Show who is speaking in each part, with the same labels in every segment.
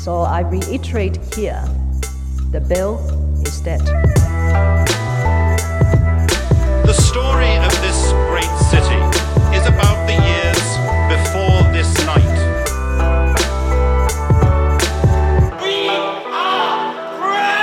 Speaker 1: So I reiterate here the bill is dead.
Speaker 2: The story of this great city is about the years before this night. We are free!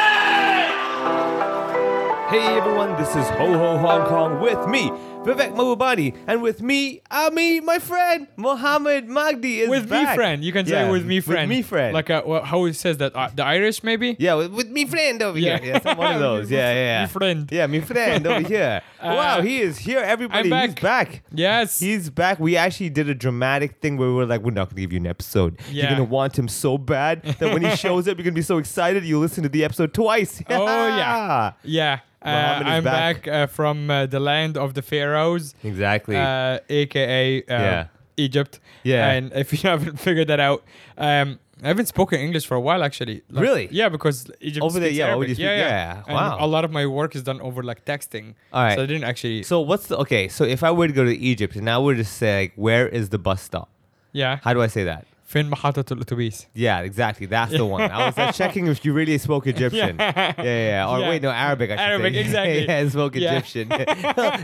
Speaker 3: Hey everyone, this is Ho Ho Hong Kong with me, Vivek Mahbubani, and with me, Ami, my friend, Mohammed Magdi is
Speaker 4: with
Speaker 3: back.
Speaker 4: me friend. You can say
Speaker 3: Yeah,
Speaker 4: with me friend.
Speaker 3: With me friend.
Speaker 4: Like uh, well, how it says that uh, the Irish maybe.
Speaker 3: yeah, with, with me friend over
Speaker 4: Yeah.
Speaker 3: here. Yeah, some one of those. Yeah, yeah, yeah.
Speaker 4: Me friend.
Speaker 3: Yeah, me friend over here. wow,
Speaker 4: Uh,
Speaker 3: he is here. Everybody,
Speaker 4: I'm
Speaker 3: he's
Speaker 4: back.
Speaker 3: back.
Speaker 4: Yes.
Speaker 3: He's back. We actually did a dramatic thing where we were like, we're not going to give you an episode. You're
Speaker 4: Yeah.
Speaker 3: going to want him so bad that when he shows up, you're going to be so excited you listen to the episode twice.
Speaker 4: Oh, yeah. yeah. Uh, I'm
Speaker 3: back.
Speaker 4: back, uh, from uh, the land of the pharaohs,
Speaker 3: Exactly.
Speaker 4: uh, aka uh,
Speaker 3: Yeah.
Speaker 4: Egypt.
Speaker 3: Yeah.
Speaker 4: And if you haven't figured that out, um, I haven't spoken English for a while actually. Like,
Speaker 3: Really?
Speaker 4: Yeah, because Egypt
Speaker 3: Over there, yeah, speak-
Speaker 4: yeah, yeah.
Speaker 3: yeah, wow.
Speaker 4: a lot of my work is done over like texting.
Speaker 3: All right.
Speaker 4: So I didn't actually.
Speaker 3: So what's the okay? So if I were to go to Egypt and I were to say, like, where is the bus stop?
Speaker 4: yeah.
Speaker 3: How do I say that?
Speaker 4: فين محطة الأتوبيس؟
Speaker 3: Yeah, exactly. That's the one. I was like, checking if you really spoke Egyptian. Yeah, yeah. yeah. Or
Speaker 4: Yeah.
Speaker 3: wait, no, Arabic. I should
Speaker 4: Arabic,
Speaker 3: say.
Speaker 4: exactly.
Speaker 3: yeah, I spoke
Speaker 4: Yeah.
Speaker 3: Egyptian.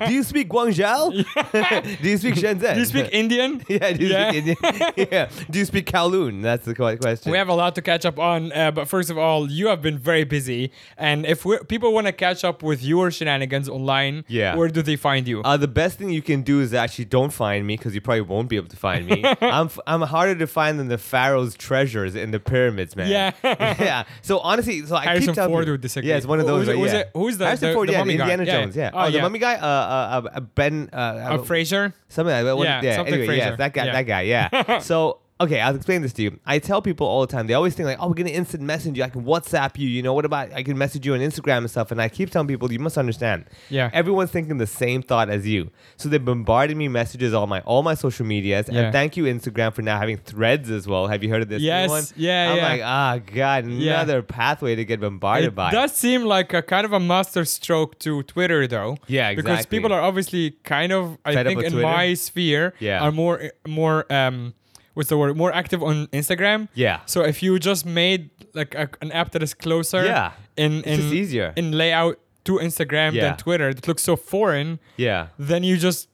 Speaker 3: do you speak Guangzhou? do you speak Shenzhen?
Speaker 4: Do you speak Indian?
Speaker 3: yeah. Do you
Speaker 4: Yeah.
Speaker 3: speak Indian? yeah. Do you speak Kowloon? That's the que- question.
Speaker 4: We have a lot to catch up on, uh, but first of all, you have been very busy. And if we're, people want to catch up with your shenanigans online,
Speaker 3: Yeah.
Speaker 4: where do they find you?
Speaker 3: Uh, the best thing you can do is actually don't find me because you probably won't be able to find me. I'm f- I'm harder to find than the pharaoh's treasures in the pyramids, man.
Speaker 4: Yeah.
Speaker 3: yeah. So honestly, so I
Speaker 4: Harrison
Speaker 3: keep
Speaker 4: Ford
Speaker 3: people-
Speaker 4: would disagree.
Speaker 3: Yeah, it's one of those.
Speaker 4: Who's
Speaker 3: right?
Speaker 4: who's
Speaker 3: yeah.
Speaker 4: it- who's the-
Speaker 3: Harrison
Speaker 4: the-
Speaker 3: Ford?
Speaker 4: the
Speaker 3: yeah,
Speaker 4: mummy guy?
Speaker 3: Indiana
Speaker 4: Yeah.
Speaker 3: Jones. Yeah.
Speaker 4: Oh,
Speaker 3: Oh, the mummy guy. Uh, uh, uh Ben. Uh,
Speaker 4: uh,
Speaker 3: uh,
Speaker 4: Fraser?
Speaker 3: Something like that. What-
Speaker 4: Yeah,
Speaker 3: yeah.
Speaker 4: something
Speaker 3: Anyway, yeah,
Speaker 4: Fraser.
Speaker 3: that guy.
Speaker 4: Yeah.
Speaker 3: That guy. Yeah. so. Okay, I'll explain this to you. I tell people all the time. They always think like, "Oh, we're gonna instant message you. I can WhatsApp you. You know what about? I can message you on Instagram and stuff." And I keep telling people, you must understand.
Speaker 4: Yeah.
Speaker 3: Everyone's thinking the same thought as you. So they bombarded me messages on my all my social medias.
Speaker 4: Yeah.
Speaker 3: And thank you Instagram for now having threads as well. Have you heard of this?
Speaker 4: Yes.
Speaker 3: Anyone?
Speaker 4: Yeah,
Speaker 3: I'm
Speaker 4: yeah.
Speaker 3: like, ah, god,
Speaker 4: Yeah.
Speaker 3: another pathway to get bombarded by
Speaker 4: It
Speaker 3: by.
Speaker 4: does seem like a kind of a master stroke to Twitter, though.
Speaker 3: Yeah, Exactly.
Speaker 4: Because people are obviously kind of, I think, in
Speaker 3: Twitter?
Speaker 4: my sphere,
Speaker 3: Yeah.
Speaker 4: are more, more, um, what's the word? More active on Instagram.
Speaker 3: Yeah.
Speaker 4: So if you just made like a, an app that is closer,
Speaker 3: Yeah.
Speaker 4: in in
Speaker 3: easier.
Speaker 4: in layout to Instagram
Speaker 3: Yeah.
Speaker 4: than Twitter, that looks so foreign,
Speaker 3: yeah.
Speaker 4: then you just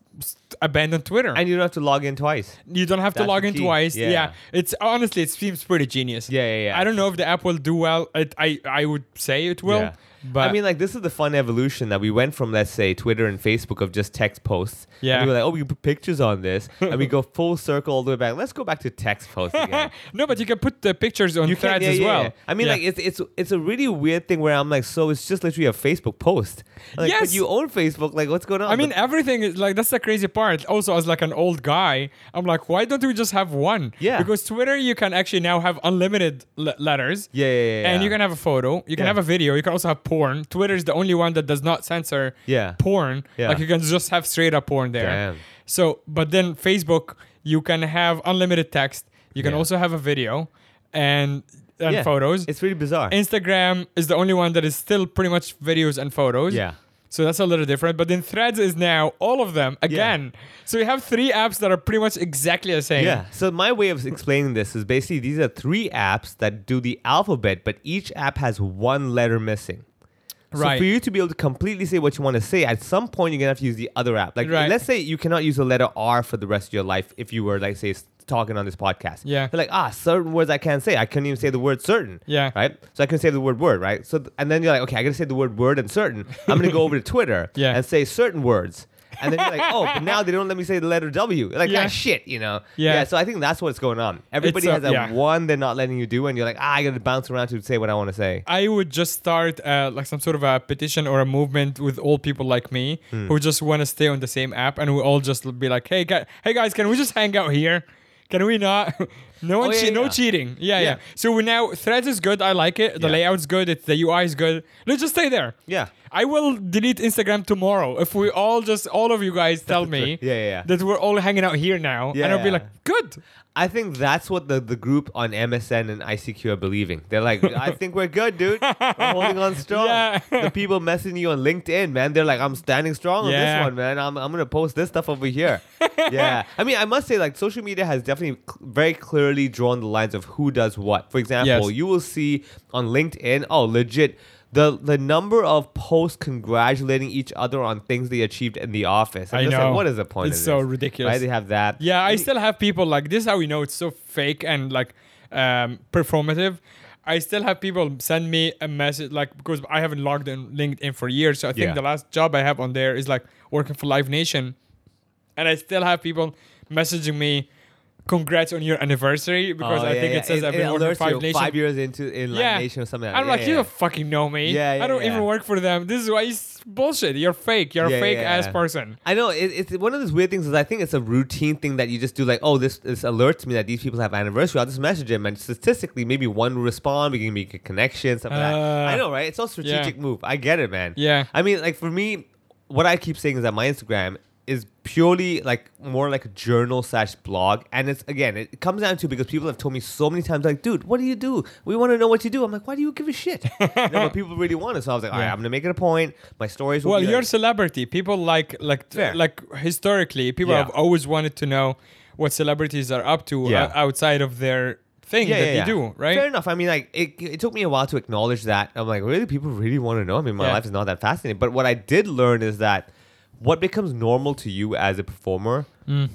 Speaker 4: abandon Twitter.
Speaker 3: And you don't have to log in twice.
Speaker 4: you don't have to log in twice.
Speaker 3: Yeah.
Speaker 4: Yeah. It's honestly, it seems pretty genius.
Speaker 3: Yeah, yeah, yeah.
Speaker 4: I don't know if the app will do well. It, I I would say it will.
Speaker 3: Yeah.
Speaker 4: But
Speaker 3: I mean, like this is the fun evolution that we went from, let's say, Twitter and Facebook of just text posts.
Speaker 4: Yeah.
Speaker 3: And we were like, oh, we can put pictures on this, and we go full circle all the way back. Let's go back to text posts again.
Speaker 4: no, but you can put the pictures on
Speaker 3: You can,
Speaker 4: threads
Speaker 3: yeah,
Speaker 4: as
Speaker 3: yeah,
Speaker 4: well.
Speaker 3: yeah. I mean, like it's it's it's a really weird thing where I'm like, so it's just literally a Facebook post. Like,
Speaker 4: Yes.
Speaker 3: you own Facebook. Like, what's going on?
Speaker 4: I mean,
Speaker 3: But-
Speaker 4: everything is like that's the crazy part. Also, as like an old guy, I'm like, why don't we just have one?
Speaker 3: Yeah.
Speaker 4: Because Twitter, you can actually now have unlimited le- letters.
Speaker 3: yeah, yeah, yeah,
Speaker 4: And you can have a photo. You can have a video. You can also have porn. Twitter is the only one that does not censor
Speaker 3: Yeah.
Speaker 4: porn.
Speaker 3: Yeah.
Speaker 4: Like you can just have straight up porn there.
Speaker 3: Damn.
Speaker 4: So, but then Facebook, you can have unlimited text. You can
Speaker 3: Yeah.
Speaker 4: also have a video and and
Speaker 3: Yeah.
Speaker 4: photos.
Speaker 3: It's really bizarre.
Speaker 4: Instagram is the only one that is still pretty much videos and photos.
Speaker 3: yeah.
Speaker 4: So that's a little different. But then Threads is now all of them again. So you have three apps that are pretty much exactly the same.
Speaker 3: Yeah. So my way of explaining this is basically these are three apps that do the alphabet, but each app has one letter missing. So for you to be able to completely say what you want to say, at some point you're gonna have to use the other app. Like
Speaker 4: Right.
Speaker 3: let's say you cannot use the letter R for the rest of your life if you were like say talking on this podcast.
Speaker 4: Yeah.
Speaker 3: They're like, ah, certain words I can't say. I couldn't even say the word certain.
Speaker 4: Yeah.
Speaker 3: Right? So I can say the word word, right? So th- and then you're like, okay, I gotta say the word word and certain. I'm gonna go over to Twitter
Speaker 4: Yeah.
Speaker 3: and say certain words. And then you're like, oh, but now they don't let me say the letter W. Like,
Speaker 4: Yeah.
Speaker 3: ah, shit, you know?
Speaker 4: Yeah. yeah.
Speaker 3: So I think that's what's going on. Everybody
Speaker 4: uh,
Speaker 3: has that
Speaker 4: yeah.
Speaker 3: one they're not letting you do, and you're like, ah, I gotta bounce around to say what I want to say.
Speaker 4: I would just start uh, like some sort of a petition or a movement with all people like me
Speaker 3: Hmm.
Speaker 4: who just want to stay on the same app, and we all just be like, "Hey, guys, hey guys, can we just hang out here? Can we not? no one,
Speaker 3: Oh, yeah,
Speaker 4: che- no
Speaker 3: yeah.
Speaker 4: cheating. Yeah, yeah,
Speaker 3: Yeah.
Speaker 4: So we now Threads is good. I like it. The layout's good. It's the UI is good. Let's just stay there.
Speaker 3: Yeah.
Speaker 4: I will delete Instagram tomorrow if we all just all of you guys tell me
Speaker 3: Yeah, yeah,
Speaker 4: that we're all hanging out here now, and I'll be like, good.
Speaker 3: I think that's what the, the group on MSN and ICQ are believing. They're like, I think we're good, dude. We're holding on strong.
Speaker 4: Yeah.
Speaker 3: the people messaging you on LinkedIn, man, they're like, I'm standing strong on
Speaker 4: Yeah.
Speaker 3: this one, man. I'm, I'm going to post this stuff over here. yeah. I mean, I must say, like, social media has definitely very clearly clearly drawn the lines of who does what. For example,
Speaker 4: Yes.
Speaker 3: you will see on LinkedIn, oh, legit. The, the number of posts congratulating each other on things they achieved in the office. I'm
Speaker 4: I
Speaker 3: just
Speaker 4: know.
Speaker 3: Like, what is the point?
Speaker 4: It's so
Speaker 3: this?
Speaker 4: ridiculous.
Speaker 3: Right? They have that.
Speaker 4: Yeah, I still have people like this. Is how we know it's so fake and like um, performative. I still have people send me a message like because I haven't logged in LinkedIn for years. So I think
Speaker 3: Yeah.
Speaker 4: the last job I have on there is like working for Live Nation, and I still have people messaging me, "Congrats on your anniversary," because
Speaker 3: Oh,
Speaker 4: I
Speaker 3: yeah,
Speaker 4: think
Speaker 3: yeah.
Speaker 4: it says I've
Speaker 3: it
Speaker 4: been working Five Nation.
Speaker 3: five years into in
Speaker 4: yeah,
Speaker 3: Nation or something like that.
Speaker 4: I'm like, you don't fucking know me.
Speaker 3: Yeah, yeah,
Speaker 4: I don't even work for them. This is why it's bullshit. You're fake. You're a fake ass person.
Speaker 3: I know it, it's one of those weird things. Is I think it's a routine thing that you just do. Like, oh, this this alerts me that these people have anniversary. I'll just message them, and statistically, maybe one will respond. We can make a connection, stuff like that.
Speaker 4: Uh,
Speaker 3: I know, right? It's all strategic move. I get it, man.
Speaker 4: Yeah.
Speaker 3: I mean, like for me, what I keep saying is that my Instagram is purely like more like a journal slash blog, and it's again, it comes down to because people have told me so many times, like, dude, what do you do? We want to know what you do. I'm like, why do you give a shit? no, but people really want it, so I was like, all right, I'm gonna make it a point. My stories. Will
Speaker 4: Well, you're a celebrity. People like like
Speaker 3: Fair.
Speaker 4: like historically, people
Speaker 3: Yeah.
Speaker 4: have always wanted to know what celebrities are up to
Speaker 3: Yeah.
Speaker 4: uh, outside of their thing that they do, right?
Speaker 3: Fair enough. I mean, like, it, it took me a while to acknowledge that. I'm like, really? People really want to know? I mean, my
Speaker 4: Yeah.
Speaker 3: life is not that fascinating. But what I did learn is that what becomes normal to you as a performer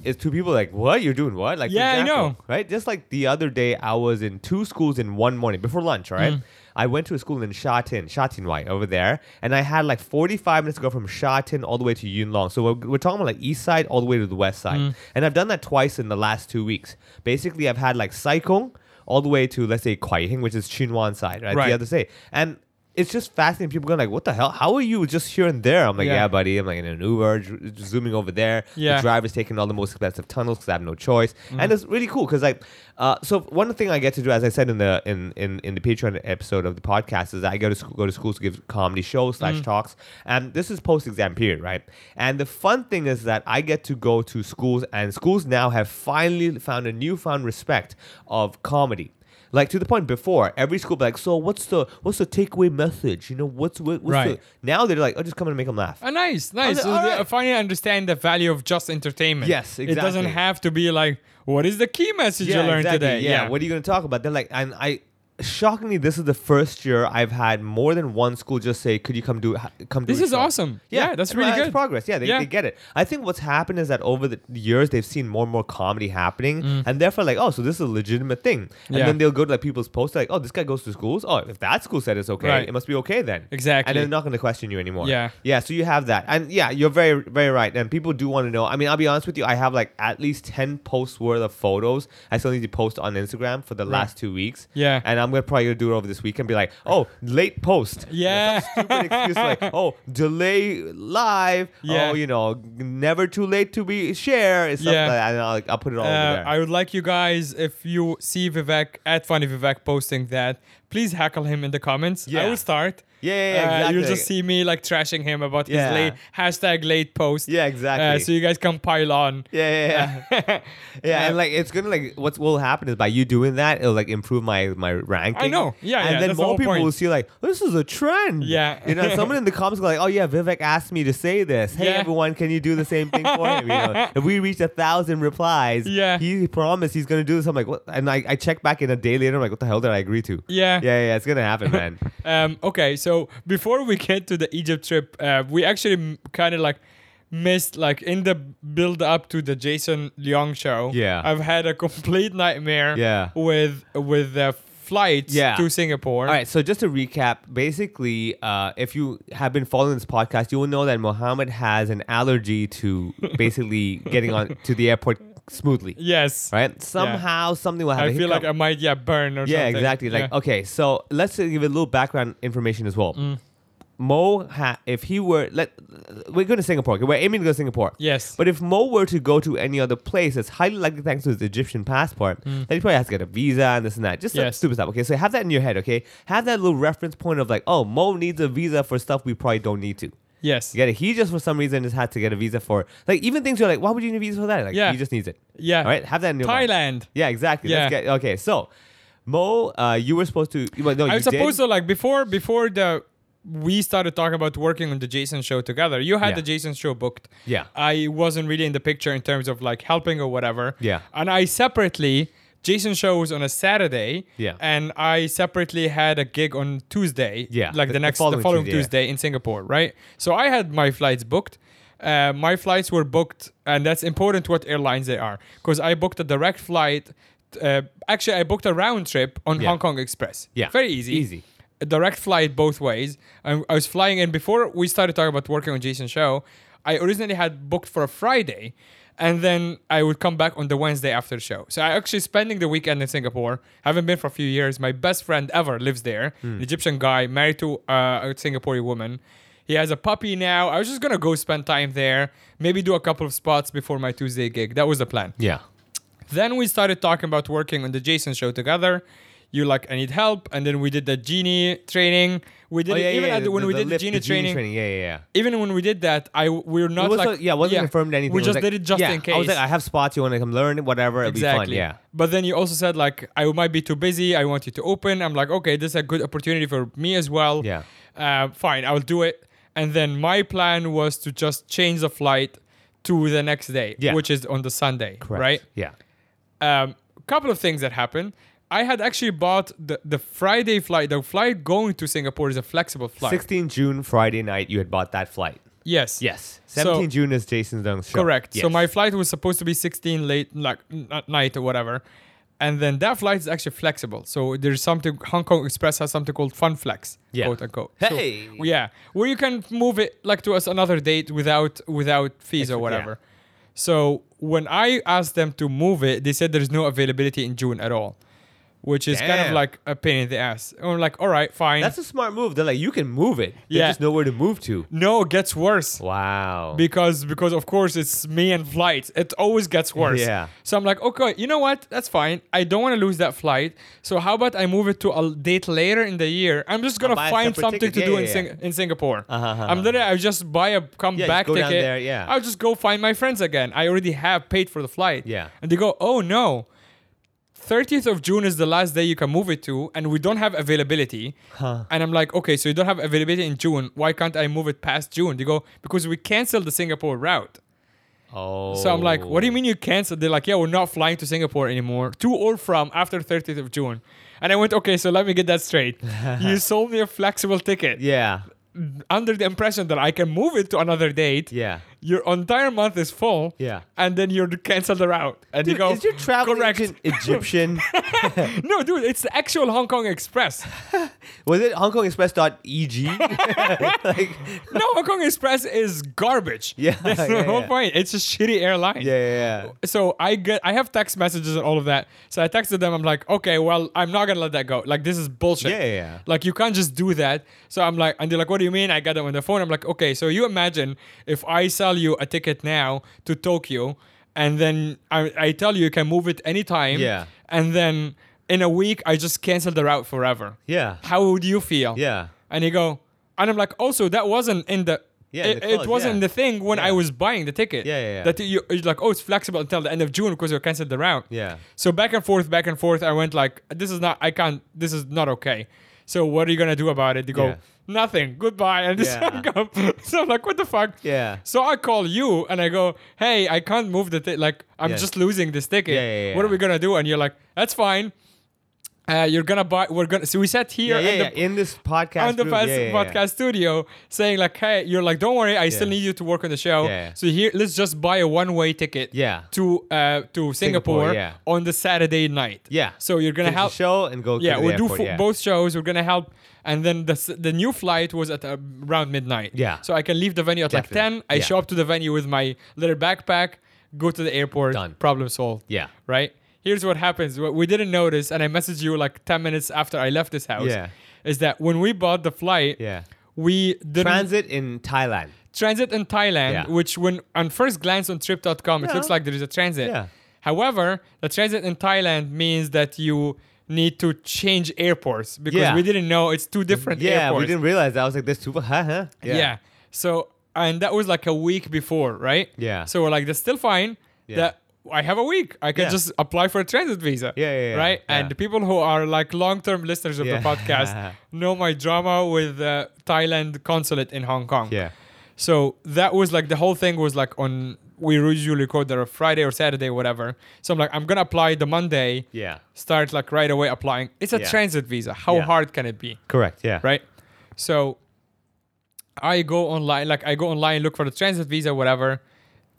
Speaker 3: is to people like, what? You're doing what? Like,
Speaker 4: Mm. Yeah, I know.
Speaker 3: Right? Just like the other day, I was in two schools in one morning before lunch, right?
Speaker 4: Mm.
Speaker 3: I went to a school in Sha Tin, Sha Tin Wai over there, and I had like 45 minutes to go from Sha Tin all the way to Yuen Long. So we're, we're talking about like east side all the way to the west side.
Speaker 4: Mm.
Speaker 3: And I've done that twice in the last two weeks. Basically, I've had like Sai Kung all the way to, let's say, Kwai Hing, which is Tsuen Wan side, right?
Speaker 4: Right.
Speaker 3: The other side. And it's just fascinating. People going like, "What the hell? How are you just here and there?" I'm like,
Speaker 4: Yeah.
Speaker 3: "Yeah, buddy. I'm like in an Uber, zooming over there.
Speaker 4: Yeah.
Speaker 3: The driver's taking all the most expensive tunnels because I have no choice,
Speaker 4: Mm.
Speaker 3: and it's really cool because like, uh, so one thing I get to do, as I said in the in in, in the Patreon episode of the podcast, is I go to school, go to schools to give comedy shows slash
Speaker 4: Mm.
Speaker 3: talks, and this is post exam period, right? And the fun thing is that I get to go to schools, and schools now have finally found a newfound respect of comedy. Like to the point before, every school be like, so what's the what's the takeaway message? You know, what's what, what's
Speaker 4: Right.
Speaker 3: the now they're like, oh, just come and make them laugh.
Speaker 4: Oh, nice, nice. So they
Speaker 3: right.
Speaker 4: finally understand the value of just entertainment.
Speaker 3: Yes, exactly.
Speaker 4: It doesn't
Speaker 3: exactly.
Speaker 4: have to be like, what is the key message you learned
Speaker 3: exactly.
Speaker 4: today?
Speaker 3: Yeah. What are you going to talk about? They're like, and I, shockingly, this is the first year I've had more than one school just say, "Could you come do come?" do
Speaker 4: This
Speaker 3: a
Speaker 4: is
Speaker 3: show?"
Speaker 4: awesome. Yeah, that's
Speaker 3: and
Speaker 4: really good.
Speaker 3: progress. Yeah, they,
Speaker 4: Yeah.
Speaker 3: they get it. I think what's happened is that over the years they've seen more and more comedy happening,
Speaker 4: Mm.
Speaker 3: and therefore like, oh, so this is a legitimate thing. And
Speaker 4: Yeah.
Speaker 3: then they'll go to like people's posts like, oh, this guy goes to schools. Oh, if that school said it's okay,
Speaker 4: Right.
Speaker 3: it must be okay then.
Speaker 4: Exactly.
Speaker 3: And they're not going to question you anymore.
Speaker 4: Yeah.
Speaker 3: Yeah. So you have that, and yeah, you're very very right. And people do want to know. I mean, I'll be honest with you. I have like at least ten posts worth of photos. I still need to post on Instagram for the last two weeks.
Speaker 4: Yeah.
Speaker 3: And I'm gonna probably do it over this weekend. Be like, oh, late post.
Speaker 4: Yeah.
Speaker 3: Stupid excuse like, oh, delay live.
Speaker 4: Yeah.
Speaker 3: Oh, you know, never too late to be share. and Stuff
Speaker 4: Yeah.
Speaker 3: like that. And I'll, I'll put it all over
Speaker 4: Uh,
Speaker 3: there.
Speaker 4: I would like you guys, if you see Vivek at Funny Vivek posting that, please heckle him in the comments.
Speaker 3: Yeah.
Speaker 4: I will start.
Speaker 3: Yeah, yeah, yeah,
Speaker 4: Uh, You'll just see me like trashing him about
Speaker 3: Yeah.
Speaker 4: his late hashtag late post.
Speaker 3: yeah,
Speaker 4: Uh,
Speaker 3: exactly.
Speaker 4: so you guys can pile on.
Speaker 3: Yeah, yeah, yeah. yeah, and like it's gonna like what will happen is by you doing that, it'll like improve my my ranking.
Speaker 4: I know. Yeah,
Speaker 3: and
Speaker 4: yeah,
Speaker 3: then
Speaker 4: that's the
Speaker 3: more people
Speaker 4: point.
Speaker 3: will see like this is a trend.
Speaker 4: Yeah.
Speaker 3: you know, someone in the comments go like, oh yeah, Vivek asked me to say this. Hey everyone, can you do the same thing for him? You know, if we reach a thousand replies,
Speaker 4: Yeah.
Speaker 3: he promised he's gonna do this. I'm like, what? And I, I check back in a day later. I'm like, what the hell did I agree to?
Speaker 4: Yeah.
Speaker 3: yeah, yeah. It's gonna happen, man.
Speaker 4: Um, okay, so before we get to the Egypt trip, uh, we actually kind of like missed like in the build up to the Jason Leong show.
Speaker 3: Yeah.
Speaker 4: I've had a complete nightmare.
Speaker 3: Yeah.
Speaker 4: With with the flights
Speaker 3: Yeah.
Speaker 4: to Singapore.
Speaker 3: All right, so just to recap, basically, uh, if you have been following this podcast, you will know that Mohammed has an allergy to basically getting on to the airport smoothly.
Speaker 4: Yes.
Speaker 3: Right? Somehow something will happen.
Speaker 4: I feel like I might yeah burn or
Speaker 3: yeah,
Speaker 4: something.
Speaker 3: exactly. Like
Speaker 4: Yeah.
Speaker 3: okay, so let's give a little background information as well.
Speaker 4: Mm.
Speaker 3: Mo, ha- if he were let, we're going to Singapore. Okay, we're aiming to go to Singapore.
Speaker 4: Yes.
Speaker 3: But if Mo were to go to any other place, it's highly likely thanks to his Egyptian passport that he probably has to get a visa and this and that. Just
Speaker 4: Mm. Yes.
Speaker 3: stupid stuff. Okay, so have that in your head. Okay, have that little reference point of like, oh, Mo needs a visa for stuff we probably don't need to.
Speaker 4: Yes.
Speaker 3: You get it? He just for some reason just had to get a visa for like even things you're like, why would you need a visa for that? Like
Speaker 4: Yeah.
Speaker 3: he just needs it.
Speaker 4: Yeah.
Speaker 3: All right, have that in your mind.
Speaker 4: Thailand.
Speaker 3: Yeah, exactly.
Speaker 4: Yeah.
Speaker 3: Let's get okay. So, Mo, uh, you were supposed to. Well, no,
Speaker 4: I was supposed
Speaker 3: did.
Speaker 4: to like before before the we started talking about working on the Jason show together. You had
Speaker 3: Yeah.
Speaker 4: the Jason show booked.
Speaker 3: Yeah.
Speaker 4: I wasn't really in the picture in terms of like helping or whatever.
Speaker 3: Yeah.
Speaker 4: And I separately Jason show was on a Saturday.
Speaker 3: Yeah.
Speaker 4: And I separately had a gig on Tuesday.
Speaker 3: Yeah,
Speaker 4: Like
Speaker 3: the-
Speaker 4: the,
Speaker 3: the
Speaker 4: next,
Speaker 3: following
Speaker 4: the following
Speaker 3: Tuesday, yeah.
Speaker 4: In Singapore, right? So I had my flights booked. Uh, my flights were booked, and that's important what airlines they are, because I booked a direct flight. Uh, actually, I booked a round trip on
Speaker 3: Yeah.
Speaker 4: Hong Kong Express.
Speaker 3: Yeah.
Speaker 4: Very easy.
Speaker 3: Easy.
Speaker 4: A direct flight both ways. I, I was flying in before we started talking about working on Jason's show. I originally had booked for a Friday, and then I would come back on the Wednesday after the show. So I actually spending the weekend in Singapore. Haven't been for a few years. My best friend ever lives there. An Egyptian guy married to uh, a Singaporean woman. He has a puppy now. I was just gonna go spend time there. Maybe do a couple of spots before my Tuesday gig. That was the plan.
Speaker 3: Yeah.
Speaker 4: Then we started talking about working on the Jason show together. You like, I need help, and then we did the genie training. We did
Speaker 3: Oh,
Speaker 4: it even
Speaker 3: yeah,
Speaker 4: at the, when we did the genie, training,
Speaker 3: Yeah, yeah, yeah.
Speaker 4: Even when we did that, I we are not like
Speaker 3: like, yeah, it wasn't confirmed anything.
Speaker 4: We just
Speaker 3: like-
Speaker 4: did it just
Speaker 3: yeah,
Speaker 4: in case.
Speaker 3: I was like, I have spots. You want to come learn, whatever. It'll
Speaker 4: exactly.
Speaker 3: be fun. Yeah.
Speaker 4: But then you also said like I might be too busy. I want you to open. I'm like, okay, this is a good opportunity for me as well.
Speaker 3: Yeah.
Speaker 4: Uh, fine, I'll do it. And then my plan was to just change the flight to the next day,
Speaker 3: Yeah.
Speaker 4: which is on the Sunday,
Speaker 3: Correct.
Speaker 4: right?
Speaker 3: Yeah.
Speaker 4: um, couple of things that happened. I had actually bought the, the Friday flight. The flight going to Singapore is a flexible flight.
Speaker 3: 16 June, Friday night, you had bought that flight.
Speaker 4: Yes.
Speaker 3: Yes.
Speaker 4: So-
Speaker 3: 17 June is Jason Dung's show.
Speaker 4: Correct. So
Speaker 3: Yes.
Speaker 4: my flight was supposed to be 16 late like n- at night or whatever. And then that flight is actually flexible. So there's something Hong Kong Express has something called Fun Flex,
Speaker 3: Yeah.
Speaker 4: quote unquote. So-
Speaker 3: Hey!
Speaker 4: yeah, where you can move it like to us another date without without fees or whatever. So when I asked them to move it, they said there's no availability in June at all, which is kind of
Speaker 3: Damn.
Speaker 4: like a pain in the ass. I'm like, all right, fine.
Speaker 3: That's a smart move. They're like, you can move it. They
Speaker 4: Yeah.
Speaker 3: just know where to move to.
Speaker 4: no, it gets worse.
Speaker 3: Wow.
Speaker 4: because because of course it's me and flights. It always gets worse.
Speaker 3: Yeah.
Speaker 4: So I'm like, okay, you know what? That's fine. I don't want to lose that flight. So how about I move it to a date later in the year? I'm just gonna
Speaker 3: buy a
Speaker 4: find
Speaker 3: separate
Speaker 4: something
Speaker 3: ticket.
Speaker 4: to
Speaker 3: Yeah,
Speaker 4: do in
Speaker 3: yeah.
Speaker 4: Sing- in Singapore.
Speaker 3: Uh-huh, uh-huh.
Speaker 4: I'm literally I just buy a come
Speaker 3: Yeah, just
Speaker 4: back
Speaker 3: go down
Speaker 4: ticket.
Speaker 3: there, yeah.
Speaker 4: I'll just go find my friends again. I already have paid for the flight.
Speaker 3: Yeah.
Speaker 4: And they go, oh no. 30th of June is the last day you can move it to, and we don't have availability.
Speaker 3: Huh.
Speaker 4: And I'm like, okay, so you don't have availability in June. Why can't I move it past June? They go, because we canceled the Singapore route.
Speaker 3: Oh.
Speaker 4: So I'm like, what do you mean you canceled? They're like, yeah, we're not flying to Singapore anymore, to or from after 30th of June. And I went, okay, so let me get that straight. you sold me a flexible ticket
Speaker 3: Yeah.
Speaker 4: under the impression that I can move it to another date.
Speaker 3: Yeah.
Speaker 4: Your entire month is full.
Speaker 3: Yeah.
Speaker 4: And then you're cancel the route. And
Speaker 3: Dude,
Speaker 4: you go,
Speaker 3: is your travel
Speaker 4: correct.
Speaker 3: agent Egyptian?
Speaker 4: no, dude, it's the actual Hong Kong Express.
Speaker 3: Was it Hong Kong HongKongExpress.eg? like,
Speaker 4: no, Hong Kong Express is garbage.
Speaker 3: Yeah,
Speaker 4: That's the
Speaker 3: yeah,
Speaker 4: whole
Speaker 3: yeah.
Speaker 4: point. It's a shitty airline.
Speaker 3: yeah, yeah, yeah.
Speaker 4: so I get I have text messages and all of that. So I texted them. I'm like, okay, well, I'm not gonna let that go. Like this is bullshit.
Speaker 3: Yeah, yeah, yeah.
Speaker 4: Like you can't just do that. So I'm like, and they're like, what do you mean? I got them on the phone. I'm like, okay, so you imagine if I sell you a ticket now to Tokyo, and then I, I tell you you can move it anytime.
Speaker 3: Yeah.
Speaker 4: And then in a week I just cancel the route forever.
Speaker 3: Yeah.
Speaker 4: How would you feel?
Speaker 3: Yeah.
Speaker 4: And you go, and I'm like, also that wasn't in the.
Speaker 3: Yeah,
Speaker 4: it,
Speaker 3: the
Speaker 4: it wasn't
Speaker 3: yeah.
Speaker 4: the thing when I was buying the ticket.
Speaker 3: Yeah, yeah, yeah.
Speaker 4: That you, you're like, oh, it's flexible until the end of June because you canceled the route.
Speaker 3: Yeah.
Speaker 4: So back and forth, back and forth. I went like, this is not. I can't. This is not okay. So what are you gonna do about it? They go,
Speaker 3: Yeah.
Speaker 4: Nothing. Goodbye. And just
Speaker 3: Yeah.
Speaker 4: hung up. So I'm like, what the fuck?
Speaker 3: Yeah.
Speaker 4: So I call you and I go, hey, I can't move the ticket. Like I'm
Speaker 3: Yeah.
Speaker 4: just losing this ticket.
Speaker 3: Yeah, yeah,
Speaker 4: What are we gonna do? And you're like, that's fine. Uh, you're gonna buy. We're gonna. So we sat here
Speaker 3: Yeah, yeah,
Speaker 4: in
Speaker 3: yeah.
Speaker 4: the
Speaker 3: In this podcast.
Speaker 4: on the
Speaker 3: yeah, yeah, yeah.
Speaker 4: podcast studio saying like, hey, you're like, don't worry, I still need you to work on the show.
Speaker 3: Yeah.
Speaker 4: So here, let's just buy a one-way ticket.
Speaker 3: Yeah.
Speaker 4: To uh to Singapore,
Speaker 3: Singapore, yeah.
Speaker 4: on the Saturday night.
Speaker 3: Yeah.
Speaker 4: So you're gonna
Speaker 3: Finish the
Speaker 4: help.
Speaker 3: show and go.
Speaker 4: Yeah,
Speaker 3: to the
Speaker 4: we'll do
Speaker 3: airport, yeah.
Speaker 4: both shows. We're gonna help, and then the the new flight was at uh, around midnight.
Speaker 3: Yeah.
Speaker 4: So I can leave the venue at like ten. I
Speaker 3: Yeah.
Speaker 4: show up to the venue with my little backpack, go to the airport.
Speaker 3: Done.
Speaker 4: Problem solved.
Speaker 3: Yeah.
Speaker 4: Right. Here's what happens. What we didn't notice, and I messaged you like ten minutes after I left this house.
Speaker 3: Yeah.
Speaker 4: Is that when we bought the flight?
Speaker 3: Yeah.
Speaker 4: We didn't
Speaker 3: Transit in Thailand.
Speaker 4: transit in Thailand,
Speaker 3: Yeah.
Speaker 4: which when on first glance on trip.com, it looks like there is a transit.
Speaker 3: Yeah.
Speaker 4: However, the transit in Thailand means that you need to change airports because
Speaker 3: Yeah.
Speaker 4: we didn't know it's two different
Speaker 3: Yeah,
Speaker 4: airports.
Speaker 3: we didn't realize that. I was like, "This too, huh? huh?
Speaker 4: Yeah. So and that was like a week before, right?
Speaker 3: Yeah.
Speaker 4: So we're like, that's still fine.
Speaker 3: Yeah.
Speaker 4: That I have a week. I can
Speaker 3: Yeah.
Speaker 4: just apply for a transit visa.
Speaker 3: Yeah, yeah, yeah,
Speaker 4: Right.
Speaker 3: yeah.
Speaker 4: And the people who are like long-term listeners of
Speaker 3: Yeah.
Speaker 4: the podcast know my drama with the Thailand consulate in Hong Kong.
Speaker 3: Yeah.
Speaker 4: So that was like the whole thing was like on we usually record there a Friday or Saturday, whatever. So I'm like, I'm gonna apply the Monday.
Speaker 3: Yeah.
Speaker 4: Start like right away applying. It's a
Speaker 3: Yeah.
Speaker 4: transit visa. How
Speaker 3: Yeah.
Speaker 4: hard can it be?
Speaker 3: Correct. Yeah.
Speaker 4: right? So I go online, like I go online, look for the transit visa, whatever.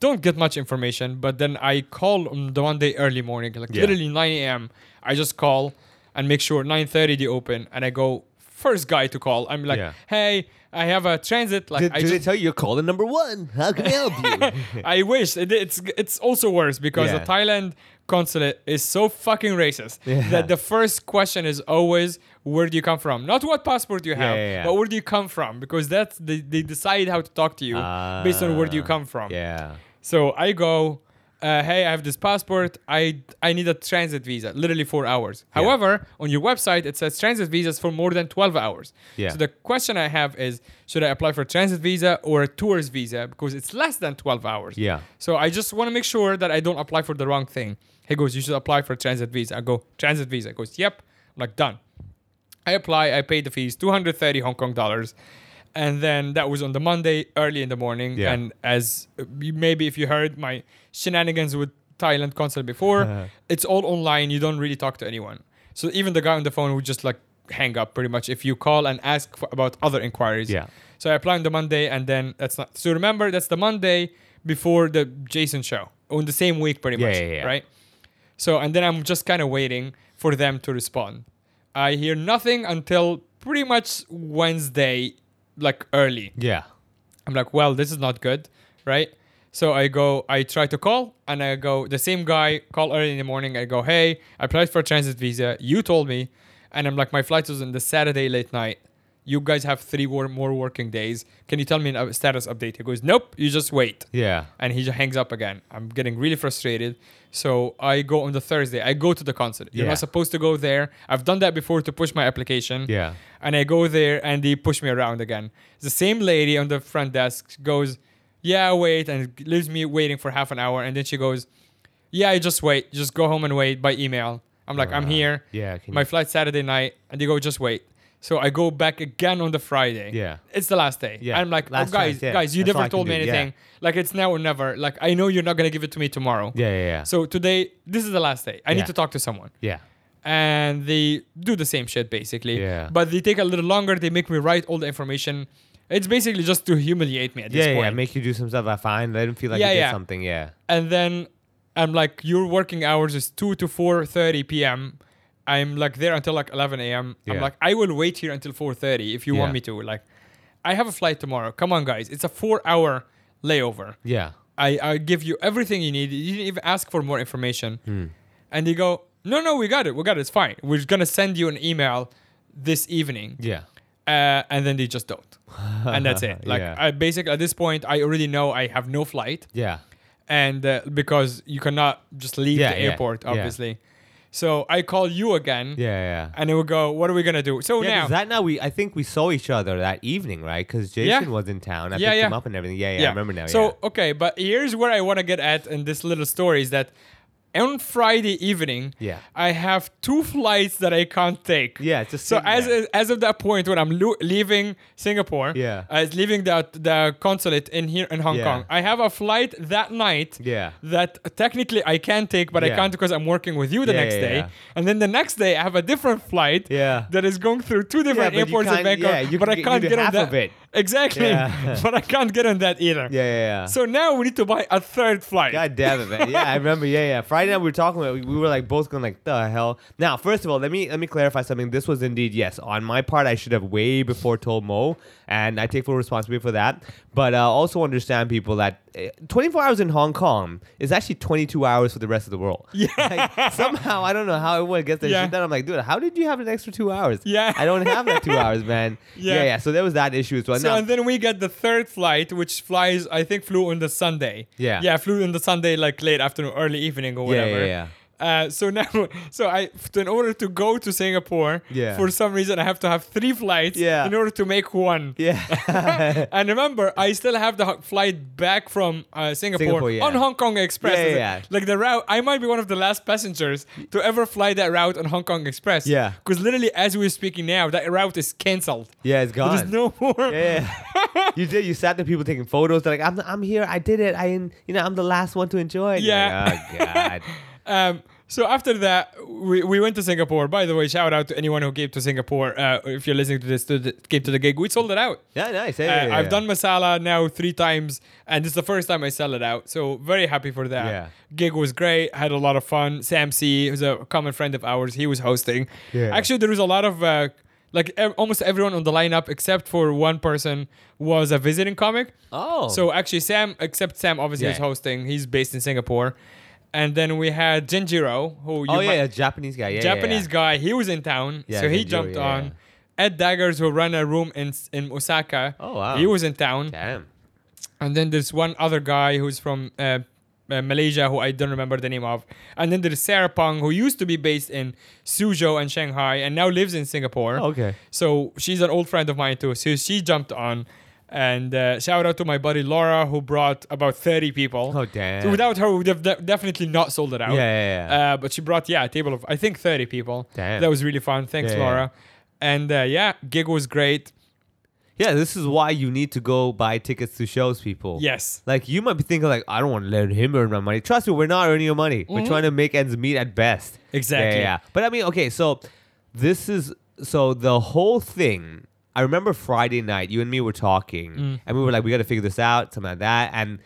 Speaker 4: Don't get much information, but then I call on the Monday early morning, like
Speaker 3: Yeah.
Speaker 4: literally 9 a.m. I just call and make sure 9:30 they open, and I go first guy to call. I'm like,
Speaker 3: Yeah.
Speaker 4: hey, I have a transit. Like
Speaker 3: Did,
Speaker 4: I
Speaker 3: did they
Speaker 4: just,
Speaker 3: tell you you're calling number one? How can I help you?
Speaker 4: I wish it, it's it's also worse because
Speaker 3: Yeah.
Speaker 4: the Thailand consulate is so fucking racist
Speaker 3: Yeah.
Speaker 4: that the first question is always where do you come from not what passport you have
Speaker 3: yeah, yeah.
Speaker 4: but where do you come from because that's they, they decide how to talk to you based on where do you
Speaker 3: Ah,
Speaker 4: come from
Speaker 3: yeah.
Speaker 4: so I go, uh, hey, I have this passport. I I need a transit visa, literally four hours.
Speaker 3: Yeah.
Speaker 4: However, on your website it says transit visas for more than twelve hours.
Speaker 3: Yeah.
Speaker 4: So the question I have is, should I apply for a transit visa or a tourist visa because it's less than twelve hours?
Speaker 3: Yeah.
Speaker 4: So I just want to make sure that I don't apply for the wrong thing. He goes, you should apply for a transit visa. I go, transit visa. He goes, yep. I'm like, done. I apply, I pay the fees, 230 Hong Kong dollars. And then that was on the Monday, early in the morning.
Speaker 3: Yeah.
Speaker 4: And as you- maybe if you heard my shenanigans with Thailand consulate before, it's all online. You don't really talk to anyone. So even the guy on the phone would just like hang up pretty much if you call and ask for, about other inquiries.
Speaker 3: Yeah.
Speaker 4: So I apply on the Monday, and then that's not. So remember, that's the Monday before the Jason show on the same week, pretty
Speaker 3: Yeah,
Speaker 4: much,
Speaker 3: yeah, yeah.
Speaker 4: right? So and then I'm just kind of waiting for them to respond. I hear nothing until pretty much Wednesday, like early.
Speaker 3: Yeah.
Speaker 4: I'm like, well, this is not good, right? So I go, I try to call, and I go, the same guy call early in the morning. I go, hey, I applied for a transit visa. You told me, and I'm like, my flight was on the Saturday late night. You guys have three more, more working days. Can you tell me a status update? He goes, nope. You just wait
Speaker 3: Yeah.
Speaker 4: and he just hangs up again. I'm getting really frustrated. So I go on the Thursday. I go to the consulate. You're not supposed to go there. I've done that before to push my application.
Speaker 3: Yeah.
Speaker 4: And I go there and they push me around again. The same lady on the front desk goes, Yeah, wait, and leaves me waiting for half an hour. And then she goes, Yeah, I just wait. Just go home and wait by email. I'm like, I'm
Speaker 3: Uh,
Speaker 4: here.
Speaker 3: yeah, can
Speaker 4: My
Speaker 3: you-
Speaker 4: flight Saturday night. And they go, Just wait. So I go back again on the Friday.
Speaker 3: Yeah.
Speaker 4: It's the last day.
Speaker 3: Yeah,
Speaker 4: I'm like, oh, guys,
Speaker 3: chance, yeah.
Speaker 4: guys, you
Speaker 3: That's
Speaker 4: never told me
Speaker 3: do, yeah.
Speaker 4: anything. Like, it's now or never. Like, I know you're not going to give it to me tomorrow.
Speaker 3: Yeah. Yeah. Yeah.
Speaker 4: So today, this is the last day. I
Speaker 3: Yeah.
Speaker 4: need to talk to someone.
Speaker 3: yeah.
Speaker 4: And they do the same shit, basically.
Speaker 3: Yeah.
Speaker 4: But they take a little longer. They make me write all the information. It's basically just to humiliate me at this
Speaker 3: Yeah.
Speaker 4: point.
Speaker 3: Yeah. Make you do some stuff. I find. Let him feel like
Speaker 4: Yeah,
Speaker 3: you did something. Yeah.
Speaker 4: and then I'm like, your working hours is 2 to 4.30 p.m. I'm like there until like 11 a.m. I'm like, I will wait here until 4.30 if you want me to. Like, I have a flight tomorrow. Come on, guys. It's a four-hour layover.
Speaker 3: Yeah.
Speaker 4: I, I give you everything you need. You didn't even ask for more information.
Speaker 3: Hmm.
Speaker 4: And they go, no, no, we got it. We got it. It's fine. We're going to send you an email this evening.
Speaker 3: Yeah.
Speaker 4: Uh, and then they just don't. and that's it. Like,
Speaker 3: Yeah.
Speaker 4: I basically, at this point, I already know I have no flight.
Speaker 3: Yeah.
Speaker 4: And uh, because you cannot just leave
Speaker 3: Yeah,
Speaker 4: the
Speaker 3: yeah,
Speaker 4: airport,
Speaker 3: yeah.
Speaker 4: obviously. So I call you again.
Speaker 3: Yeah. Yeah.
Speaker 4: And it would go, what are we going to do? So
Speaker 3: Yeah,
Speaker 4: now.
Speaker 3: that now we I think we saw each other that evening, right? Because Jason
Speaker 4: Yeah.
Speaker 3: was in town. I
Speaker 4: Yeah,
Speaker 3: picked him up and everything. Yeah, yeah, I remember now.
Speaker 4: So
Speaker 3: yeah.
Speaker 4: okay, but here's where I want to get at in this little story is that on Friday evening,
Speaker 3: Yeah.
Speaker 4: I have two flights that I can't take.
Speaker 3: Yeah, just
Speaker 4: so as
Speaker 3: there.
Speaker 4: as of that point when I'm lo- leaving Singapore,
Speaker 3: Yeah.
Speaker 4: as leaving the the consulate in here in Hong
Speaker 3: Yeah.
Speaker 4: Kong, I have a flight that night.
Speaker 3: Yeah.
Speaker 4: That technically I can take, but I can't because I'm working with you the
Speaker 3: Yeah,
Speaker 4: next
Speaker 3: yeah,
Speaker 4: day.
Speaker 3: yeah.
Speaker 4: And then the next day I have a different flight.
Speaker 3: Yeah.
Speaker 4: That is going through two different airports in Bangkok,
Speaker 3: yeah, you
Speaker 4: but I can't
Speaker 3: do
Speaker 4: get on
Speaker 3: half
Speaker 4: that.
Speaker 3: of it.
Speaker 4: Exactly.
Speaker 3: Yeah.
Speaker 4: but I can't get on that either.
Speaker 3: Yeah, yeah, yeah.
Speaker 4: So now we need to buy a third flight.
Speaker 3: God damn it, man. Yeah, I remember. Yeah, yeah. Friday night we were talking about. We were like both going like, the hell. Now, first of all, let me let me clarify something. This was indeed yes on my part. I should have way before told Mo, and I take full responsibility for that. But uh, also understand people that uh, 24 hours in Hong Kong is actually 22 hours for the rest of the world.
Speaker 4: Yeah.
Speaker 3: Like, somehow I don't know how everyone gets their
Speaker 4: Yeah.
Speaker 3: shit done. I'm like, dude, how did you have an extra two hours?
Speaker 4: Yeah.
Speaker 3: I don't have that two hours, man.
Speaker 4: Yeah.
Speaker 3: yeah, yeah. So there was that issue as well.
Speaker 4: So
Speaker 3: Now-
Speaker 4: and then we get the third flight, which flies. I think flew on the Sunday.
Speaker 3: Yeah.
Speaker 4: Yeah, flew on the Sunday, like late afternoon, early evening, or
Speaker 3: Yeah, yeah,
Speaker 4: whatever.
Speaker 3: yeah.
Speaker 4: Uh, so now, so I, in order to go to Singapore,
Speaker 3: Yeah.
Speaker 4: for some reason I have to have three flights
Speaker 3: Yeah.
Speaker 4: in order to make one.
Speaker 3: yeah.
Speaker 4: and remember, I still have the ho- flight back from uh, Singapore,
Speaker 3: Singapore, yeah.
Speaker 4: on Hong Kong Express.
Speaker 3: Yeah, yeah, yeah.
Speaker 4: Like the route, I might be one of the last passengers to ever fly that route on Hong Kong Express.
Speaker 3: Yeah.
Speaker 4: Because literally, as we're speaking now, that route is cancelled.
Speaker 3: yeah, it's gone.
Speaker 4: There's no more.
Speaker 3: Yeah. you did. You sat there, people taking photos. They're like, "I'm, I'm here. I did it. I, you know, I'm the last one to enjoy it."
Speaker 4: Yeah.
Speaker 3: like, oh God.
Speaker 4: Um, so after that, we, we went to Singapore. By the way, shout out to anyone who came to Singapore. Uh, if you're listening to this, to the, came to the gig, we sold it out.
Speaker 3: yeah, nice.
Speaker 4: Uh,
Speaker 3: Yeah, yeah,
Speaker 4: I've done Masala now three times, and this is the first time I sell it out. So very happy for that.
Speaker 3: Yeah.
Speaker 4: Gig was great. Had a lot of fun. Sam See, who's a common friend of ours, he was hosting.
Speaker 3: Yeah.
Speaker 4: Actually, there was a lot of uh, like ev- almost everyone on the lineup except for one person was a visiting comic.
Speaker 3: Oh.
Speaker 4: So actually, Sam, except Sam, obviously
Speaker 3: Yeah.
Speaker 4: is hosting. He's based in Singapore. And then we had Jinjiro, who you
Speaker 3: oh yeah, a Japanese guy. Yeah, yeah,
Speaker 4: Japanese
Speaker 3: yeah.
Speaker 4: guy. He was in town,
Speaker 3: Yeah,
Speaker 4: so he
Speaker 3: Jinjiro,
Speaker 4: jumped
Speaker 3: yeah,
Speaker 4: on.
Speaker 3: yeah.
Speaker 4: Ed Daggers, who ran a room in in Osaka.
Speaker 3: Oh, wow.
Speaker 4: He was in town.
Speaker 3: Damn.
Speaker 4: And then there's one other guy who's from uh, uh, Malaysia who I don't remember the name of. And then there's Sarah Pang, who used to be based in Suzhou and Shanghai and now lives in Singapore.
Speaker 3: Oh, Okay.
Speaker 4: So she's an old friend of mine too. So she jumped on. And uh, shout out to my buddy Laura, who brought about 30 people.
Speaker 3: Oh damn.
Speaker 4: So without her, we would have de- definitely not sold it out.
Speaker 3: Yeah, yeah, yeah.
Speaker 4: Uh, but she brought, yeah, a table of, I think, 30 people.
Speaker 3: Damn.
Speaker 4: That was really fun. Thanks,
Speaker 3: Yeah.
Speaker 4: Laura. And uh, yeah, gig was great.
Speaker 3: yeah, this is why you need to go buy tickets to shows, people.
Speaker 4: Yes.
Speaker 3: Like you might be thinking, like I don't want to let him earn my money. Trust me, we're not earning your money. We're trying to make ends meet at best.
Speaker 4: Mm-hmm. Exactly.
Speaker 3: Yeah, yeah. But I mean, okay, so this is so the whole thing. I remember Friday night, you and me were talking,
Speaker 4: Mm.
Speaker 3: and we were like, we got to figure this out, something like that, and.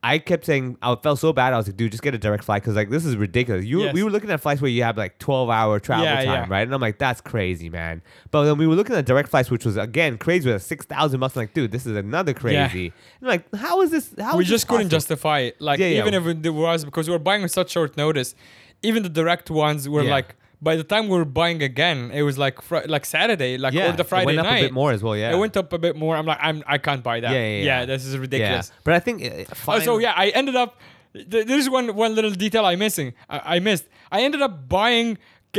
Speaker 3: I kept saying I felt so bad. I was like, dude, just get a direct flight because like this is ridiculous. You
Speaker 4: Yes.
Speaker 3: we were looking at flights where you have like twelve hour travel
Speaker 4: Yeah,
Speaker 3: time,
Speaker 4: yeah.
Speaker 3: right? And I'm like, that's crazy, man. But then we were looking at direct flights, which was again crazy with six thousand bucks. I'm like, dude, this is another crazy. And I'm like, how is this? How
Speaker 4: we
Speaker 3: is this
Speaker 4: just couldn't
Speaker 3: possible?
Speaker 4: justify it. Like
Speaker 3: Yeah, yeah.
Speaker 4: even if it was because we were buying on such short notice, even the direct ones were
Speaker 3: Yeah.
Speaker 4: like by the time we were buying again, it was like fr- like Saturday, like
Speaker 3: Yeah,
Speaker 4: or the Friday
Speaker 3: it went up
Speaker 4: night.
Speaker 3: a bit more as well. Yeah,
Speaker 4: It went up a bit more. I'm like, I'm I can't buy that.
Speaker 3: Yeah, yeah, yeah.
Speaker 4: this is
Speaker 3: Yeah,
Speaker 4: ridiculous.
Speaker 3: but I think uh,
Speaker 4: Oh,
Speaker 3: fine.
Speaker 4: so yeah, I ended up. th- There's one one little detail I missing. I, I missed. I ended up buying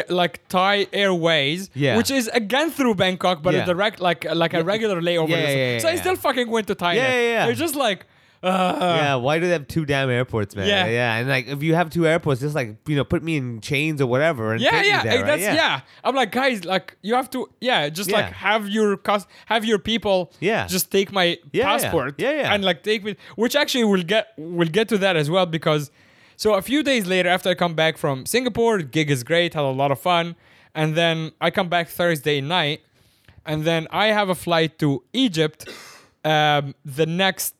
Speaker 4: like Thai Airways,
Speaker 3: Yeah.
Speaker 4: which is again through Bangkok, but
Speaker 3: Yeah.
Speaker 4: a direct like like a regular layover.
Speaker 3: Yeah, yeah, yeah,
Speaker 4: so I still fucking went to Thailand.
Speaker 3: Yeah, yeah, yeah.
Speaker 4: It's just like. Uh,
Speaker 3: yeah, why do they have two damn airports, man?
Speaker 4: Yeah.
Speaker 3: yeah, and like if you have two airports, just like you know, put me in chains or whatever, and
Speaker 4: yeah, yeah,
Speaker 3: there,
Speaker 4: eh,
Speaker 3: right?
Speaker 4: that's yeah. I'm like, guys, like you have to, yeah, just like have your cus- have your people,
Speaker 3: Yeah.
Speaker 4: just take my
Speaker 3: Yeah, yeah.
Speaker 4: passport,
Speaker 3: Yeah, yeah.
Speaker 4: and like take me, which actually we'll get we'll get to that as well because, so a few days later after I come back from Singapore, gig is great, had a lot of fun, and then I come back Thursday night, and then I have a flight to Egypt, um, the next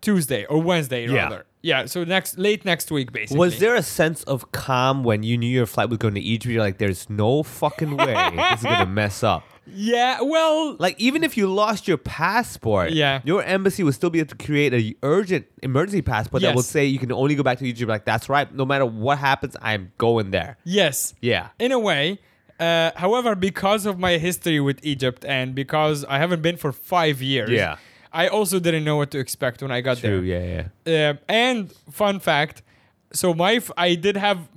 Speaker 4: Tuesday or Wednesday
Speaker 3: Yeah.
Speaker 4: rather, yeah, so next late next week basically.
Speaker 3: Was there a sense of calm when you knew your flight was going to Egypt? You're like, there's no fucking way this is gonna mess up.
Speaker 4: Yeah, well,
Speaker 3: Like even if you lost your passport,
Speaker 4: Yeah.
Speaker 3: your embassy would still be able to create a urgent emergency passport that will say you can only go back to Egypt. Like that's right. No matter what happens, I'm going there.
Speaker 4: yes.
Speaker 3: Yeah.
Speaker 4: in a way. Uh, however, because of my history with Egypt and because I haven't been for five years,
Speaker 3: Yeah.
Speaker 4: I also didn't know what to expect when I got
Speaker 3: True.
Speaker 4: there.
Speaker 3: Yeah. Yeah.
Speaker 4: Um, and fun fact, so my f- I did have.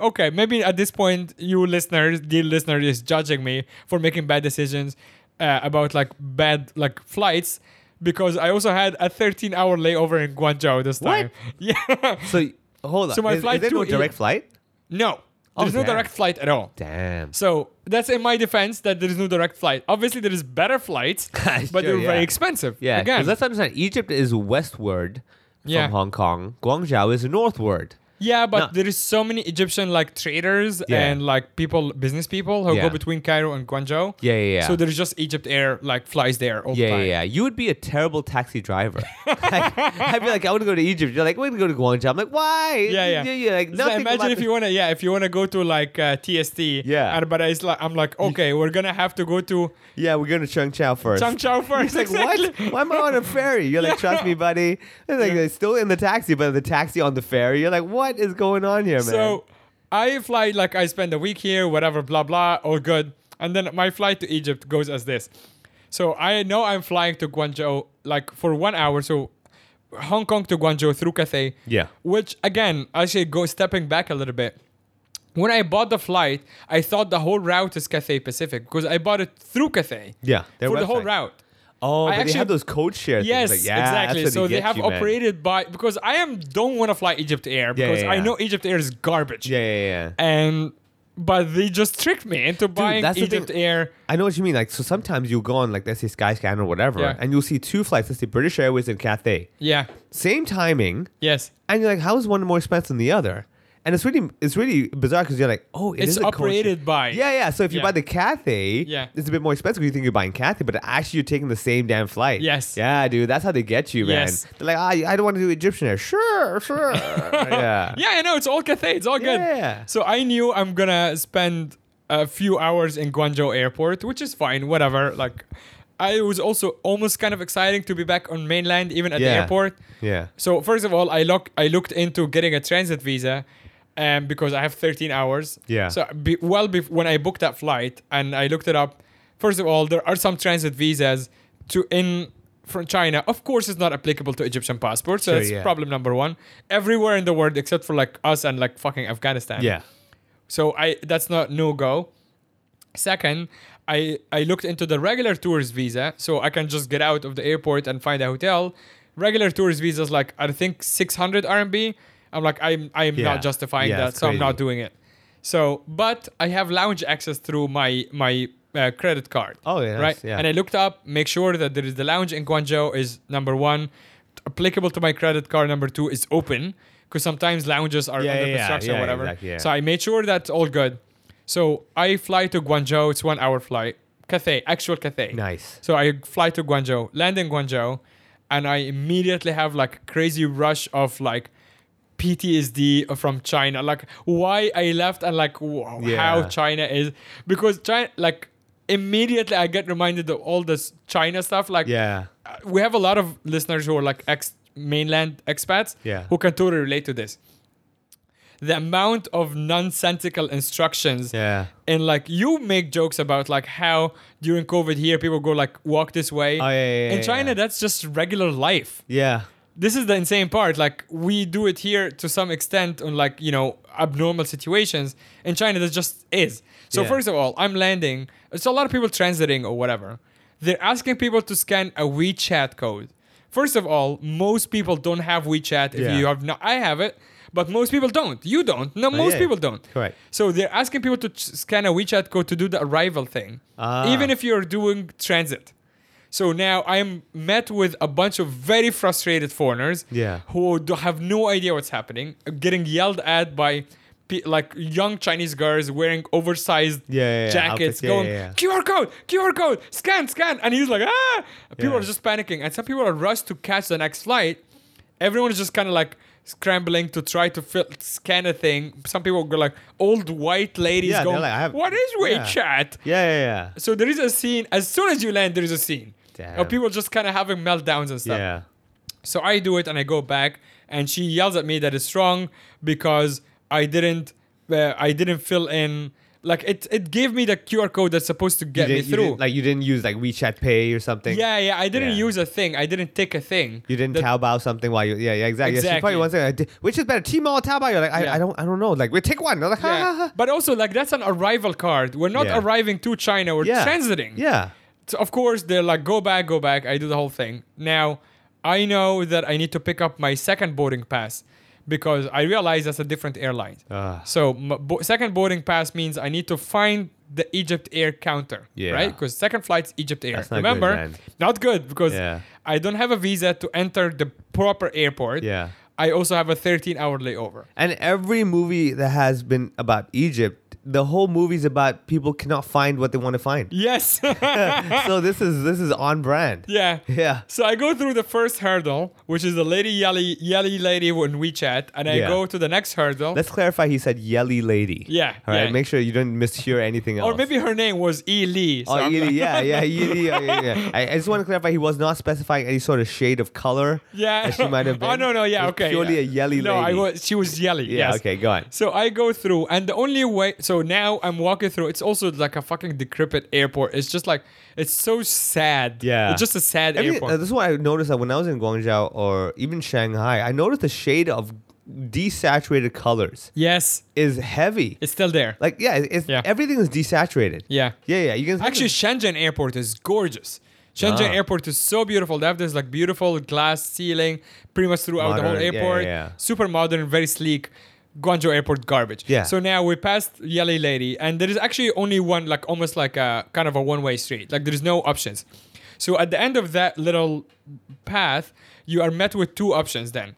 Speaker 4: Okay, maybe at this point, you listeners, the listener, is judging me for making bad decisions uh, about like bad like flights because I also had a 13 hour layover in Guangzhou this time.
Speaker 3: What?
Speaker 4: time. Yeah.
Speaker 3: So hold on.
Speaker 4: So my
Speaker 3: is,
Speaker 4: flight
Speaker 3: is there
Speaker 4: to
Speaker 3: no direct flight?
Speaker 4: no,
Speaker 3: Oh,
Speaker 4: there's no oh,
Speaker 3: damn.
Speaker 4: direct flight at all.
Speaker 3: Damn.
Speaker 4: So that's in my defense that there is no direct flight. Obviously, there is better flights, but
Speaker 3: Sure,
Speaker 4: they're very expensive.
Speaker 3: Yeah.
Speaker 4: again.
Speaker 3: Let's understand. Egypt is westward from
Speaker 4: Yeah.
Speaker 3: Hong Kong. Guangzhou is northward.
Speaker 4: Yeah, but
Speaker 3: No.
Speaker 4: there is so many Egyptian like traders
Speaker 3: Yeah.
Speaker 4: and like people, business people who
Speaker 3: Yeah.
Speaker 4: go between Cairo and Guangzhou.
Speaker 3: Yeah. Yeah. Yeah.
Speaker 4: So there's just Egypt Air like flies there all
Speaker 3: Yeah,
Speaker 4: the
Speaker 3: yeah,
Speaker 4: time.
Speaker 3: yeah. You would be a terrible taxi driver. like, I'd be like, I want to go to Egypt. You're like, we're gonna go to Guangzhou. I'm like, why?
Speaker 4: Yeah, yeah.
Speaker 3: yeah like, nothing
Speaker 4: imagine if you wanna, yeah, if you wanna go to like uh, TST,
Speaker 3: Yeah.
Speaker 4: and but it's like I'm like, okay, we're gonna have to go to
Speaker 3: Yeah, we're going to Cheung Chau first.
Speaker 4: Cheung Chau first.
Speaker 3: He's like, what? Why am I on a ferry? You're like, trust me, buddy. It's like, they're still in the taxi, but the taxi on the ferry. You're like, what is going on here, man?
Speaker 4: So I fly like I spend a week here, whatever, blah blah, all good. And then my flight to Egypt goes as this. So I know I'm flying to Guangzhou like for one hour. So Hong Kong to Guangzhou through Cathay.
Speaker 3: Yeah.
Speaker 4: Which again, I should go stepping back a little bit. When I bought the flight, I thought the whole route is Cathay Pacific because I bought it through Cathay.
Speaker 3: Yeah,
Speaker 4: For the whole route.
Speaker 3: Oh,
Speaker 4: I
Speaker 3: but they
Speaker 4: actually-
Speaker 3: have those code share
Speaker 4: Yes,
Speaker 3: things. Like, yeah,
Speaker 4: exactly. So they
Speaker 3: get
Speaker 4: have
Speaker 3: you, man.
Speaker 4: operated by because I am don't want to fly Egypt Air
Speaker 3: Yeah,
Speaker 4: because
Speaker 3: yeah,
Speaker 4: I know Egypt Air is garbage.
Speaker 3: Yeah, yeah, yeah.
Speaker 4: And but they just tricked me into buying
Speaker 3: that's.
Speaker 4: Egypt Air.
Speaker 3: I know what you mean. Like, so sometimes you'll go on, like, let's say Skyscanner or whatever,
Speaker 4: Yeah.
Speaker 3: and you'll see two flights, let's say British Airways and Cathay.
Speaker 4: Yeah.
Speaker 3: Same timing,
Speaker 4: Yes.
Speaker 3: and you're like, how is one more expensive than the other? And it's really, it's really bizarre because you're like, oh, it
Speaker 4: It's operated by-
Speaker 3: Yeah, yeah. So if you
Speaker 4: Yeah.
Speaker 3: buy the Cathay,
Speaker 4: Yeah.
Speaker 3: it's a bit more expensive. You think you're buying Cathay, but actually you're taking the same damn flight.
Speaker 4: Yes.
Speaker 3: Yeah, dude. That's how they get you, man.
Speaker 4: Yes.
Speaker 3: They're like, ah, I don't want to do Egyptian Air. Sure, sure. yeah.
Speaker 4: Yeah, I know. It's all Cathay. It's all good.
Speaker 3: Yeah.
Speaker 4: So I knew I'm gonna spend a few hours in Guangzhou Airport, which is fine. Whatever. Like, I was also almost kind of exciting to be back on mainland, even at the airport.
Speaker 3: Yeah.
Speaker 4: So first of all, I look I looked into getting a transit visa, um, because I have 13 hours.
Speaker 3: Yeah.
Speaker 4: So be, well, bef- when I booked that flight and I looked it up, first of all, there are some transit visas to in from China. Of course, it's not applicable to Egyptian passports. So
Speaker 3: Sure,
Speaker 4: that's
Speaker 3: yeah.
Speaker 4: problem number one. Everywhere in the world except for like us and like fucking Afghanistan.
Speaker 3: Yeah.
Speaker 4: So I that's not no go. Second, I I looked into the regular tourist visa, so I can just get out of the airport and find a hotel. Regular tourist visas like I think 600 RMB. I'm like I'm I'm
Speaker 3: Yeah.
Speaker 4: not justifying
Speaker 3: Yeah,
Speaker 4: that, so I'm not doing it. So, but I have lounge access through my my uh, credit card.
Speaker 3: Oh, yeah,
Speaker 4: right.
Speaker 3: yeah.
Speaker 4: And I looked up, make sure that there is the lounge in Guangzhou is number one, applicable to my credit card. Number two is open because sometimes lounges are
Speaker 3: Yeah,
Speaker 4: under construction or whatever.
Speaker 3: exactly, yeah.
Speaker 4: So I made sure that's all good. So I fly to Guangzhou. It's one hour flight. Cathay, actual Cathay.
Speaker 3: Nice.
Speaker 4: So I fly to Guangzhou, land in Guangzhou, and I immediately have like crazy rush of like PTSD from China. Like why I left and like wow,
Speaker 3: Yeah.
Speaker 4: how China is because China like immediately I get reminded of all this China stuff. Like
Speaker 3: Yeah.
Speaker 4: uh, we have a lot of listeners who are like ex mainland expats
Speaker 3: Yeah.
Speaker 4: who can totally relate to this. The amount of nonsensical instructions
Speaker 3: Yeah.
Speaker 4: and like you make jokes about like how during COVID here people go like walk this way.
Speaker 3: Oh, yeah, yeah,
Speaker 4: In China, that's just regular life.
Speaker 3: Yeah.
Speaker 4: This is the insane part. Like we do it here to some extent on like you know abnormal situations. In China, that just is. So
Speaker 3: Yeah.
Speaker 4: first of all, I'm landing. It's a lot of people transiting or whatever. They're asking people to scan a WeChat code. First of all, most people don't have WeChat. If
Speaker 3: Yeah.
Speaker 4: you have not, I have it, but most people don't. You don't. No, most
Speaker 3: yeah.
Speaker 4: people don't.
Speaker 3: Correct.
Speaker 4: So they're asking people to ch- scan a WeChat code to do the arrival thing,
Speaker 3: Ah.
Speaker 4: even if you're doing transit. So now I'm met with a bunch of very frustrated foreigners
Speaker 3: Yeah.
Speaker 4: who have no idea what's happening, getting yelled at by pe- like young Chinese girls wearing oversized
Speaker 3: Yeah, yeah, yeah,
Speaker 4: jackets,
Speaker 3: yeah,
Speaker 4: going
Speaker 3: yeah,
Speaker 4: QR code, QR code, scan, scan, and he's like ah. People
Speaker 3: Yeah.
Speaker 4: are just panicking, and some people are rushed to catch the next flight. Everyone is just kind of like scrambling to try to fill, scan a thing. Some people go like old white ladies
Speaker 3: Yeah,
Speaker 4: going,
Speaker 3: like, have-
Speaker 4: "What is
Speaker 3: Yeah.
Speaker 4: WeChat?"
Speaker 3: Yeah. Yeah. Yeah.
Speaker 4: So there is a scene. As soon as you land, there is a scene
Speaker 3: Damn.
Speaker 4: of people just kind of having meltdowns and stuff.
Speaker 3: Yeah.
Speaker 4: So I do it and I go back, and she yells at me that it's wrong because I didn't, uh, I didn't fill in. Like it, it gave me the QR code that's supposed to get me
Speaker 3: didn't- you
Speaker 4: through.
Speaker 3: like you didn't use like WeChat Pay or something.
Speaker 4: yeah, yeah. I didn't
Speaker 3: Yeah.
Speaker 4: use a thing. I didn't take a thing.
Speaker 3: You didn't
Speaker 4: that-
Speaker 3: Taobao something while you yeah yeah exactly. Yeah, she probably wants to which is better, Tmall or Taobao? You're like I,
Speaker 4: Yeah.
Speaker 3: I don't I don't know. Like we take one. Like
Speaker 4: Yeah. But also, like that's an arrival card. We're not arriving to China. We're
Speaker 3: Yeah.
Speaker 4: transiting.
Speaker 3: Yeah.
Speaker 4: So of course they're like, go back, go back. I do the whole thing. Now I know that I need to pick up my second boarding pass because I realize that's a different airline.
Speaker 3: Ah.
Speaker 4: So bo- second boarding pass means I need to find the Egypt Air counter,
Speaker 3: Yeah.
Speaker 4: right? Because second flight's Egypt Air.
Speaker 3: That's not good,
Speaker 4: Remember,
Speaker 3: man.
Speaker 4: not good because
Speaker 3: Yeah.
Speaker 4: I don't have a visa to enter the proper airport.
Speaker 3: Yeah.
Speaker 4: I also have a 13-hour layover.
Speaker 3: And every movie that has been about Egypt, the whole movie's about people cannot find what they want to find.
Speaker 4: Yes.
Speaker 3: so this is this is on brand.
Speaker 4: yeah.
Speaker 3: Yeah.
Speaker 4: So I go through the first hurdle, which is the lady yelly yelly lady on WeChat, and I
Speaker 3: Yeah.
Speaker 4: go to the next hurdle.
Speaker 3: Let's clarify. He said yelly lady.
Speaker 4: Yeah,
Speaker 3: All right.
Speaker 4: yeah.
Speaker 3: Make sure you don't mishear anything else.
Speaker 4: or maybe her name was E Lee. so
Speaker 3: Oh,
Speaker 4: I'm
Speaker 3: Yeli,
Speaker 4: like-
Speaker 3: yeah, yeah, Yeli, oh, yeah, yeah. I, I just want to clarify. He was not specifying any sort of shade of color.
Speaker 4: Yeah.
Speaker 3: she might have oh, been.
Speaker 4: oh no, no, yeah, okay.
Speaker 3: Purely a yelly
Speaker 4: No, I
Speaker 3: lady.
Speaker 4: was. She was yelly.
Speaker 3: Yeah.
Speaker 4: yes.
Speaker 3: Okay. Go on.
Speaker 4: So I go through, and the only way. So now I'm walking through. It's also like a fucking decrepit airport. It's just like it's so sad.
Speaker 3: Yeah.
Speaker 4: It's just a sad
Speaker 3: Every-
Speaker 4: airport.
Speaker 3: uh, this is why I noticed that when I was in Guangzhou or even Shanghai, I noticed the shade of desaturated colors
Speaker 4: yes,
Speaker 3: is heavy.
Speaker 4: it's still there.
Speaker 3: like yeah, it's,
Speaker 4: Yeah.
Speaker 3: everything is desaturated.
Speaker 4: yeah.
Speaker 3: Yeah, yeah. You can
Speaker 4: Actually, Shenzhen Airport is gorgeous. Shenzhen
Speaker 3: Ah.
Speaker 4: Airport is so beautiful. They have this like beautiful glass ceiling pretty much throughout the
Speaker 3: Modern,
Speaker 4: whole
Speaker 3: yeah,
Speaker 4: airport.
Speaker 3: yeah, yeah.
Speaker 4: Super modern, very sleek. Guangzhou Airport garbage.
Speaker 3: Yeah.
Speaker 4: So now we passed Yellow Lady, and there is actually only one, like almost like a kind of a one-way street. Like there is no options. So at the end of that little path, you are met with two options. Then,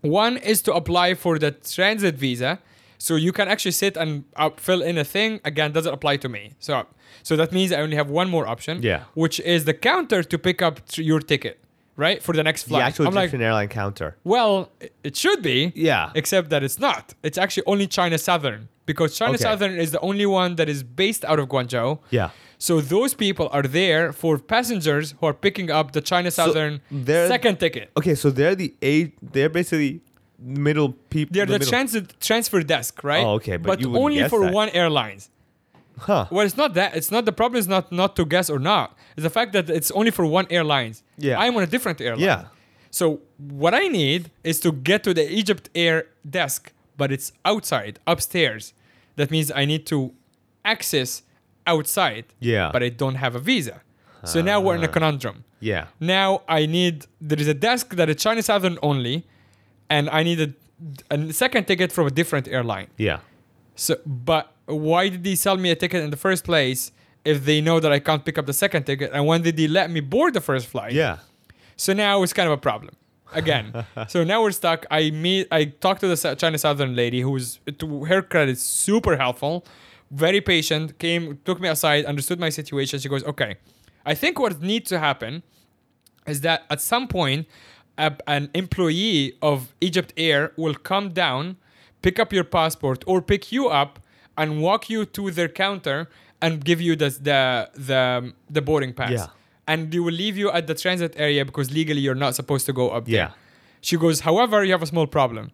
Speaker 4: one is to apply for the transit visa. So you can actually sit and uh, fill in a thing. Again, doesn't apply to me. So, so that means I only have one more option.
Speaker 3: Yeah.
Speaker 4: Which is the counter to pick up tr- your ticket, right, for the next
Speaker 3: The
Speaker 4: flight.
Speaker 3: actual
Speaker 4: I'm like,
Speaker 3: Egyptian airline counter.
Speaker 4: well, it should be.
Speaker 3: Yeah.
Speaker 4: Except that it's not. It's actually only China Southern because China
Speaker 3: Okay.
Speaker 4: Southern is the only one that is based out of Guangzhou.
Speaker 3: Yeah.
Speaker 4: So those people are there for passengers who are picking up the China Southern
Speaker 3: they're-
Speaker 4: second ticket.
Speaker 3: Okay, so they're the a they're basically middle people.
Speaker 4: They're the,
Speaker 3: middle-
Speaker 4: transit transfer desk, right?
Speaker 3: Oh, okay, but you wouldn't
Speaker 4: only for
Speaker 3: that.
Speaker 4: one airlines.
Speaker 3: Huh.
Speaker 4: Well, it's not that. It's not the problem. Is not not to guess or not. It's the fact that it's only for one airlines.
Speaker 3: Yeah.
Speaker 4: I'm on a different airline.
Speaker 3: Yeah.
Speaker 4: So what I need is to get to the Egypt Air desk, but it's outside, upstairs. That means I need to access outside.
Speaker 3: Yeah.
Speaker 4: But I don't have a visa. So now we're in a ah. conundrum.
Speaker 3: Yeah.
Speaker 4: Now I need there is a desk that is China Southern only, and I need a, a second ticket from a different airline.
Speaker 3: Yeah.
Speaker 4: So, but why did they sell me a ticket in the first place if they know that I can't pick up the second ticket? And when did they let me board the first flight?
Speaker 3: Yeah.
Speaker 4: So now it's kind of a problem. Again, so now we're stuck. I meet, I talked to the China Southern lady who's, to her credit, super helpful, very patient. Came, took me aside, understood my situation. She goes, "Okay, I think what needs to happen is that at some point, a, an employee of Egypt Air will come down, pick up your passport, or pick you up and walk you to their counter and give you the the the, the boarding pass."
Speaker 3: Yeah.
Speaker 4: and they will leave you at the transit area because legally you're not supposed to go up
Speaker 3: Yeah.
Speaker 4: there. She goes, however, you have a small problem.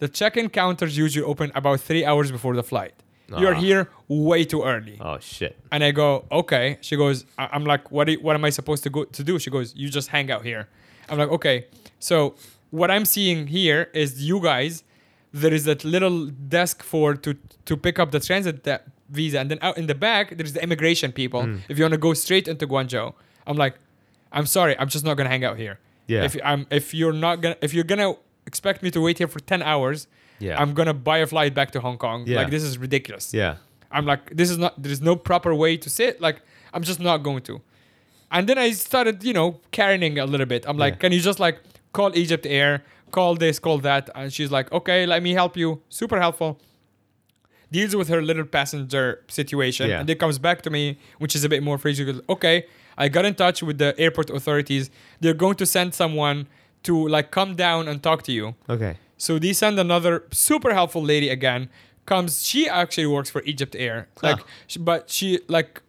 Speaker 4: The check-in counters usually open about three hours before the flight. You're
Speaker 3: Ah.
Speaker 4: here way too early.
Speaker 3: Oh shit.
Speaker 4: And I go, okay. She goes, I- I'm like, what, do- what am I supposed to go to do? She goes, you just hang out here. I'm like, okay. So what I'm seeing here is you guys. There is that little desk for to to pick up the transit de- visa, and then out in the back there's the immigration people.
Speaker 3: Hmm.
Speaker 4: If you want to go straight into Guangzhou, I'm like, I'm sorry, I'm just not gonna hang out here.
Speaker 3: Yeah.
Speaker 4: If I'm if you're not gonna if you're gonna expect me to wait here for ten hours,
Speaker 3: Yeah.
Speaker 4: I'm gonna buy a flight back to Hong Kong.
Speaker 3: Yeah.
Speaker 4: Like this is ridiculous.
Speaker 3: Yeah.
Speaker 4: I'm like, this is not, there is no proper way to sit. Like, I'm just not going to. And then I started, you know, carrying a little bit. I'm like,
Speaker 3: Yeah.
Speaker 4: can you just like call Egypt Air, call this, call that? And she's like, okay, let me help you. Super helpful. Deals with her little passenger situation.
Speaker 3: Yeah.
Speaker 4: And then comes back to me, which is a bit more free. She goes, okay, I got in touch with the airport authorities. They're going to send someone to like come down and talk to you.
Speaker 3: Okay.
Speaker 4: So they send another super helpful lady again. Comes, she actually works for Egypt Air, like,
Speaker 3: Huh.
Speaker 4: sh- but she like,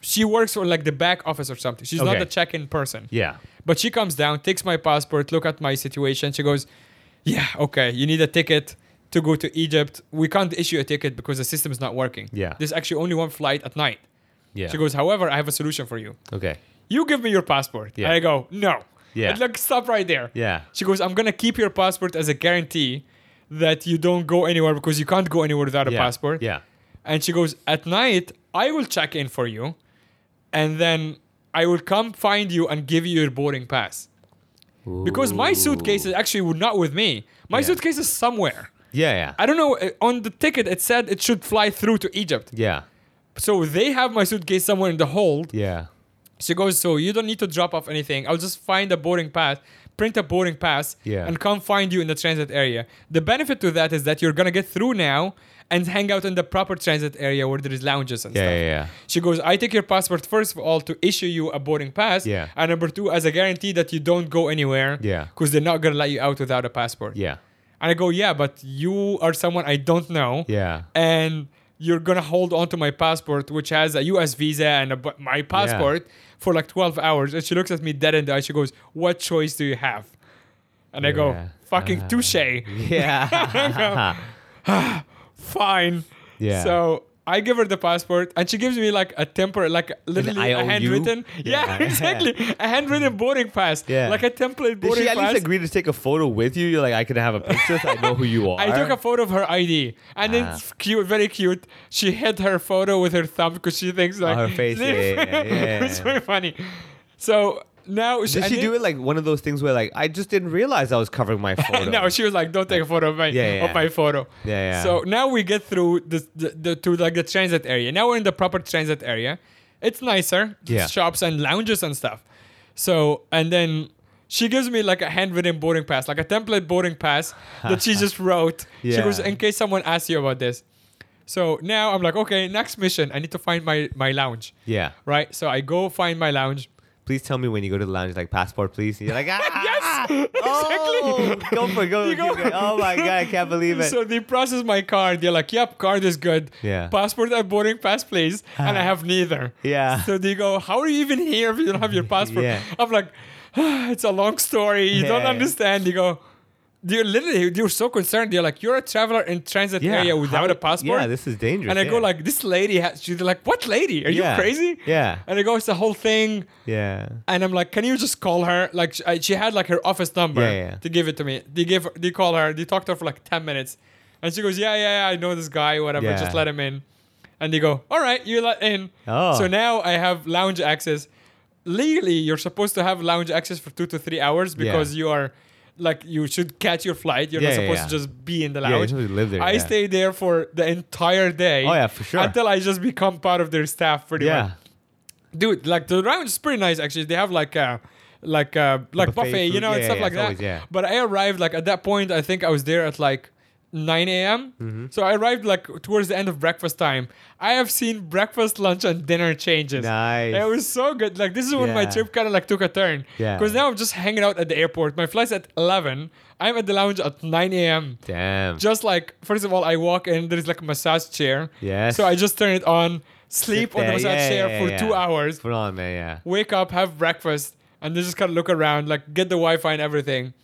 Speaker 4: she works for like the back office or something. She's not
Speaker 3: Okay.
Speaker 4: the check-in person.
Speaker 3: Yeah.
Speaker 4: But she comes down, takes my passport, look at my situation. She goes, "Yeah, okay, you need a ticket to go to Egypt. We can't issue a ticket because the system is not working.
Speaker 3: Yeah.
Speaker 4: there's actually only one flight at night."
Speaker 3: Yeah.
Speaker 4: She goes, "However, I have a solution for you.
Speaker 3: Okay.
Speaker 4: You give me your passport."
Speaker 3: Yeah.
Speaker 4: And I go, "No."
Speaker 3: Yeah.
Speaker 4: And like, stop right there.
Speaker 3: Yeah.
Speaker 4: She goes, I'm gonna keep your passport as a guarantee that you don't go anywhere because you can't go anywhere without a passport.
Speaker 3: Yeah.
Speaker 4: And she goes, At night, I will check in for you, and then I will come find you and give you your boarding pass. Because my suitcase is actually not with me. My
Speaker 3: Yeah.
Speaker 4: suitcase is somewhere.
Speaker 3: Yeah. Yeah.
Speaker 4: I don't know. uh, On the ticket, it said it should fly through to Egypt.
Speaker 3: Yeah.
Speaker 4: So they have my suitcase somewhere in the hold.
Speaker 3: Yeah.
Speaker 4: She goes, so you don't need to drop off anything. I'll just find a boarding pass, print a boarding pass,
Speaker 3: Yeah.
Speaker 4: and come find you in the transit area. The benefit to that is that you're gonna get through now and hang out in the proper transit area where there is lounges and
Speaker 3: Yeah.
Speaker 4: stuff.
Speaker 3: Yeah. Yeah.
Speaker 4: She goes, I take your passport first of all to issue you a boarding pass.
Speaker 3: Yeah.
Speaker 4: And number two, as a guarantee that you don't go anywhere.
Speaker 3: Yeah.
Speaker 4: Because they're not gonna let you out without a passport.
Speaker 3: Yeah.
Speaker 4: And I go, yeah, but you are someone I don't know
Speaker 3: Yeah.
Speaker 4: and you're gonna hold on to my passport, which has a U.S. visa and a, my passport for like 12 hours. And she looks at me dead in the eye. She goes, "What choice do you have?" And I go, "Fucking
Speaker 3: Ah.
Speaker 4: touche."
Speaker 3: Yeah.
Speaker 4: Fine.
Speaker 3: Yeah.
Speaker 4: So I give her the passport, and she gives me like a temporary, like literally a handwritten, yeah,
Speaker 3: Yeah.
Speaker 4: exactly, a handwritten boarding pass,
Speaker 3: Yeah.
Speaker 4: like a template boarding pass.
Speaker 3: Did she at
Speaker 4: pass.
Speaker 3: least agree to take a photo with you? You're like, I can have a picture so I know who you are.
Speaker 4: I took a photo of her ID, and
Speaker 3: Ah.
Speaker 4: it's cute, very cute. She hid her photo with her thumb because she thinks like
Speaker 3: her face, yeah, yeah, yeah,
Speaker 4: it's very funny. So now
Speaker 3: Did she do it like one of those things where like I just didn't realize I was covering my photo?
Speaker 4: no, she was like, "Don't take a photo of my
Speaker 3: Yeah, yeah.
Speaker 4: of my photo."
Speaker 3: Yeah, yeah.
Speaker 4: So now we get through the, the, the to like the transit area. Now we're in the proper transit area. It's nicer,
Speaker 3: Yeah.
Speaker 4: shops and lounges and stuff. So and then she gives me like a handwritten boarding pass, like a template boarding pass that she just wrote.
Speaker 3: Yeah.
Speaker 4: She goes, "In case someone asks you about this." So now I'm like, okay, next mission, I need to find my my lounge.
Speaker 3: Yeah.
Speaker 4: Right. So I go find my lounge.
Speaker 3: Please tell me when you go to the lounge, like passport, please. You're like, ah,
Speaker 4: Yes,
Speaker 3: oh, go for it, go.
Speaker 4: Go-.
Speaker 3: Oh my god, I can't believe it.
Speaker 4: So they process my card. They're like, "Yep, card is good.
Speaker 3: Yeah.
Speaker 4: Passport and boarding pass, please." And I have neither.
Speaker 3: Yeah.
Speaker 4: So they go, "How are you even here if you don't have your passport?"
Speaker 3: Yeah.
Speaker 4: I'm like, "Ah, "It's a long story. You don't
Speaker 3: Yeah.
Speaker 4: understand." They go, "They're literally they're so concerned. They're like, you're a traveler in transit
Speaker 3: yeah.
Speaker 4: area without
Speaker 3: how-
Speaker 4: a passport."
Speaker 3: Yeah, this is dangerous.
Speaker 4: and I go like, "This lady has." She's like, "What lady? Are
Speaker 3: Yeah.
Speaker 4: you crazy?"
Speaker 3: Yeah.
Speaker 4: And I go, "It's the whole thing."
Speaker 3: yeah.
Speaker 4: And I'm like, can you just call her? Like, she, I- she had like her office number
Speaker 3: Yeah, yeah.
Speaker 4: to give it to me. They give, they call her. They talk to her for like ten minutes, and she goes, yeah, yeah, yeah I know this guy, whatever.
Speaker 3: Yeah.
Speaker 4: Just let him in. And they go, all right, you let in.
Speaker 3: Oh.
Speaker 4: So now I have lounge access. Legally, you're supposed to have lounge access for two to three hours because you are. Like you should catch your flight. You're
Speaker 3: Yeah,
Speaker 4: not supposed
Speaker 3: yeah.
Speaker 4: to just be in the
Speaker 3: Yeah, you're
Speaker 4: lounge.
Speaker 3: live there,
Speaker 4: I
Speaker 3: yeah.
Speaker 4: stayed there for the entire day.
Speaker 3: Oh, yeah, for sure.
Speaker 4: Until I just become part of their staff, pretty much
Speaker 3: Yeah.
Speaker 4: dude like the lounge is pretty nice actually they have like uh like uh like
Speaker 3: buffet
Speaker 4: buffet, you know and stuff
Speaker 3: yeah,
Speaker 4: like that
Speaker 3: always- yeah.
Speaker 4: but i arrived like at that point i think i was there at like 9 a.m
Speaker 3: Mm-hmm.
Speaker 4: so i arrived like towards the end of breakfast time i have seen breakfast lunch and dinner changes
Speaker 3: Nice.
Speaker 4: it was so good like this is when my trip kind of like took a turn
Speaker 3: Yeah.
Speaker 4: because now i'm just hanging out at the airport my flight's at 11 i'm at the lounge at 9 a.m
Speaker 3: Damn.
Speaker 4: just like first of all i walk in there's like a massage chair
Speaker 3: Yes.
Speaker 4: so i just turn it on sleep
Speaker 3: Sit
Speaker 4: on the massage
Speaker 3: yeah,
Speaker 4: chair
Speaker 3: yeah,
Speaker 4: for
Speaker 3: yeah.
Speaker 4: two hours
Speaker 3: Put on, man. Yeah.
Speaker 4: wake up, have breakfast, and then just kind of look around, like get the Wi-Fi and everything,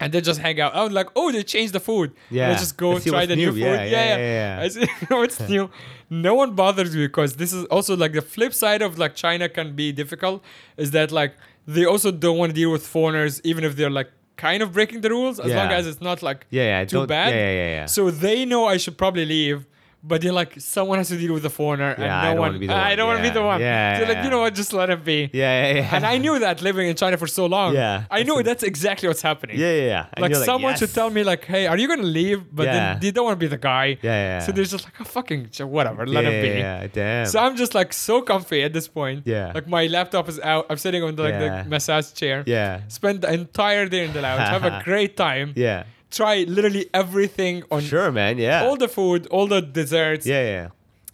Speaker 4: and then just hang out. I was like, oh, they changed the food.
Speaker 3: Yeah.
Speaker 4: let's just go try the new, food.
Speaker 3: Yeah,
Speaker 4: Yeah,
Speaker 3: yeah, yeah, yeah.
Speaker 4: I see what's new. No one bothers me because this is also like the flip side of like China can be difficult. Is that like they also don't want to deal with foreigners, even if they're like kind of breaking the rules, as long as it's not like
Speaker 3: Yeah, yeah.
Speaker 4: too bad.
Speaker 3: Yeah, yeah, yeah. yeah.
Speaker 4: So they know I should probably leave, but they're like, someone has to deal with the foreigner, and no
Speaker 3: I don't
Speaker 4: one.
Speaker 3: wanna be the
Speaker 4: I don't want to be the one.
Speaker 3: Yeah,
Speaker 4: They're like, you know what? Just let him be.
Speaker 3: yeah, yeah, yeah.
Speaker 4: And I knew that living in China for so long.
Speaker 3: Yeah.
Speaker 4: I knew that's exactly what's happening.
Speaker 3: Yeah, yeah, yeah.
Speaker 4: Like
Speaker 3: you're
Speaker 4: someone
Speaker 3: yes.
Speaker 4: should tell me, like, hey, are you gonna leave? But
Speaker 3: Yeah.
Speaker 4: then they don't want to be the guy.
Speaker 3: Yeah, yeah,
Speaker 4: So
Speaker 3: yeah.
Speaker 4: they're just like, oh, fucking whatever,
Speaker 3: Yeah,
Speaker 4: let
Speaker 3: yeah,
Speaker 4: be.
Speaker 3: Yeah, damn.
Speaker 4: So I'm just like so comfy at this point.
Speaker 3: Yeah.
Speaker 4: Like my laptop is out. I'm sitting on the, like
Speaker 3: Yeah.
Speaker 4: the massage chair.
Speaker 3: yeah.
Speaker 4: Spend the entire day in the lounge. have a great time.
Speaker 3: Yeah.
Speaker 4: Try literally everything on
Speaker 3: Sure, man. Yeah.
Speaker 4: all the food, all the desserts.
Speaker 3: yeah, yeah.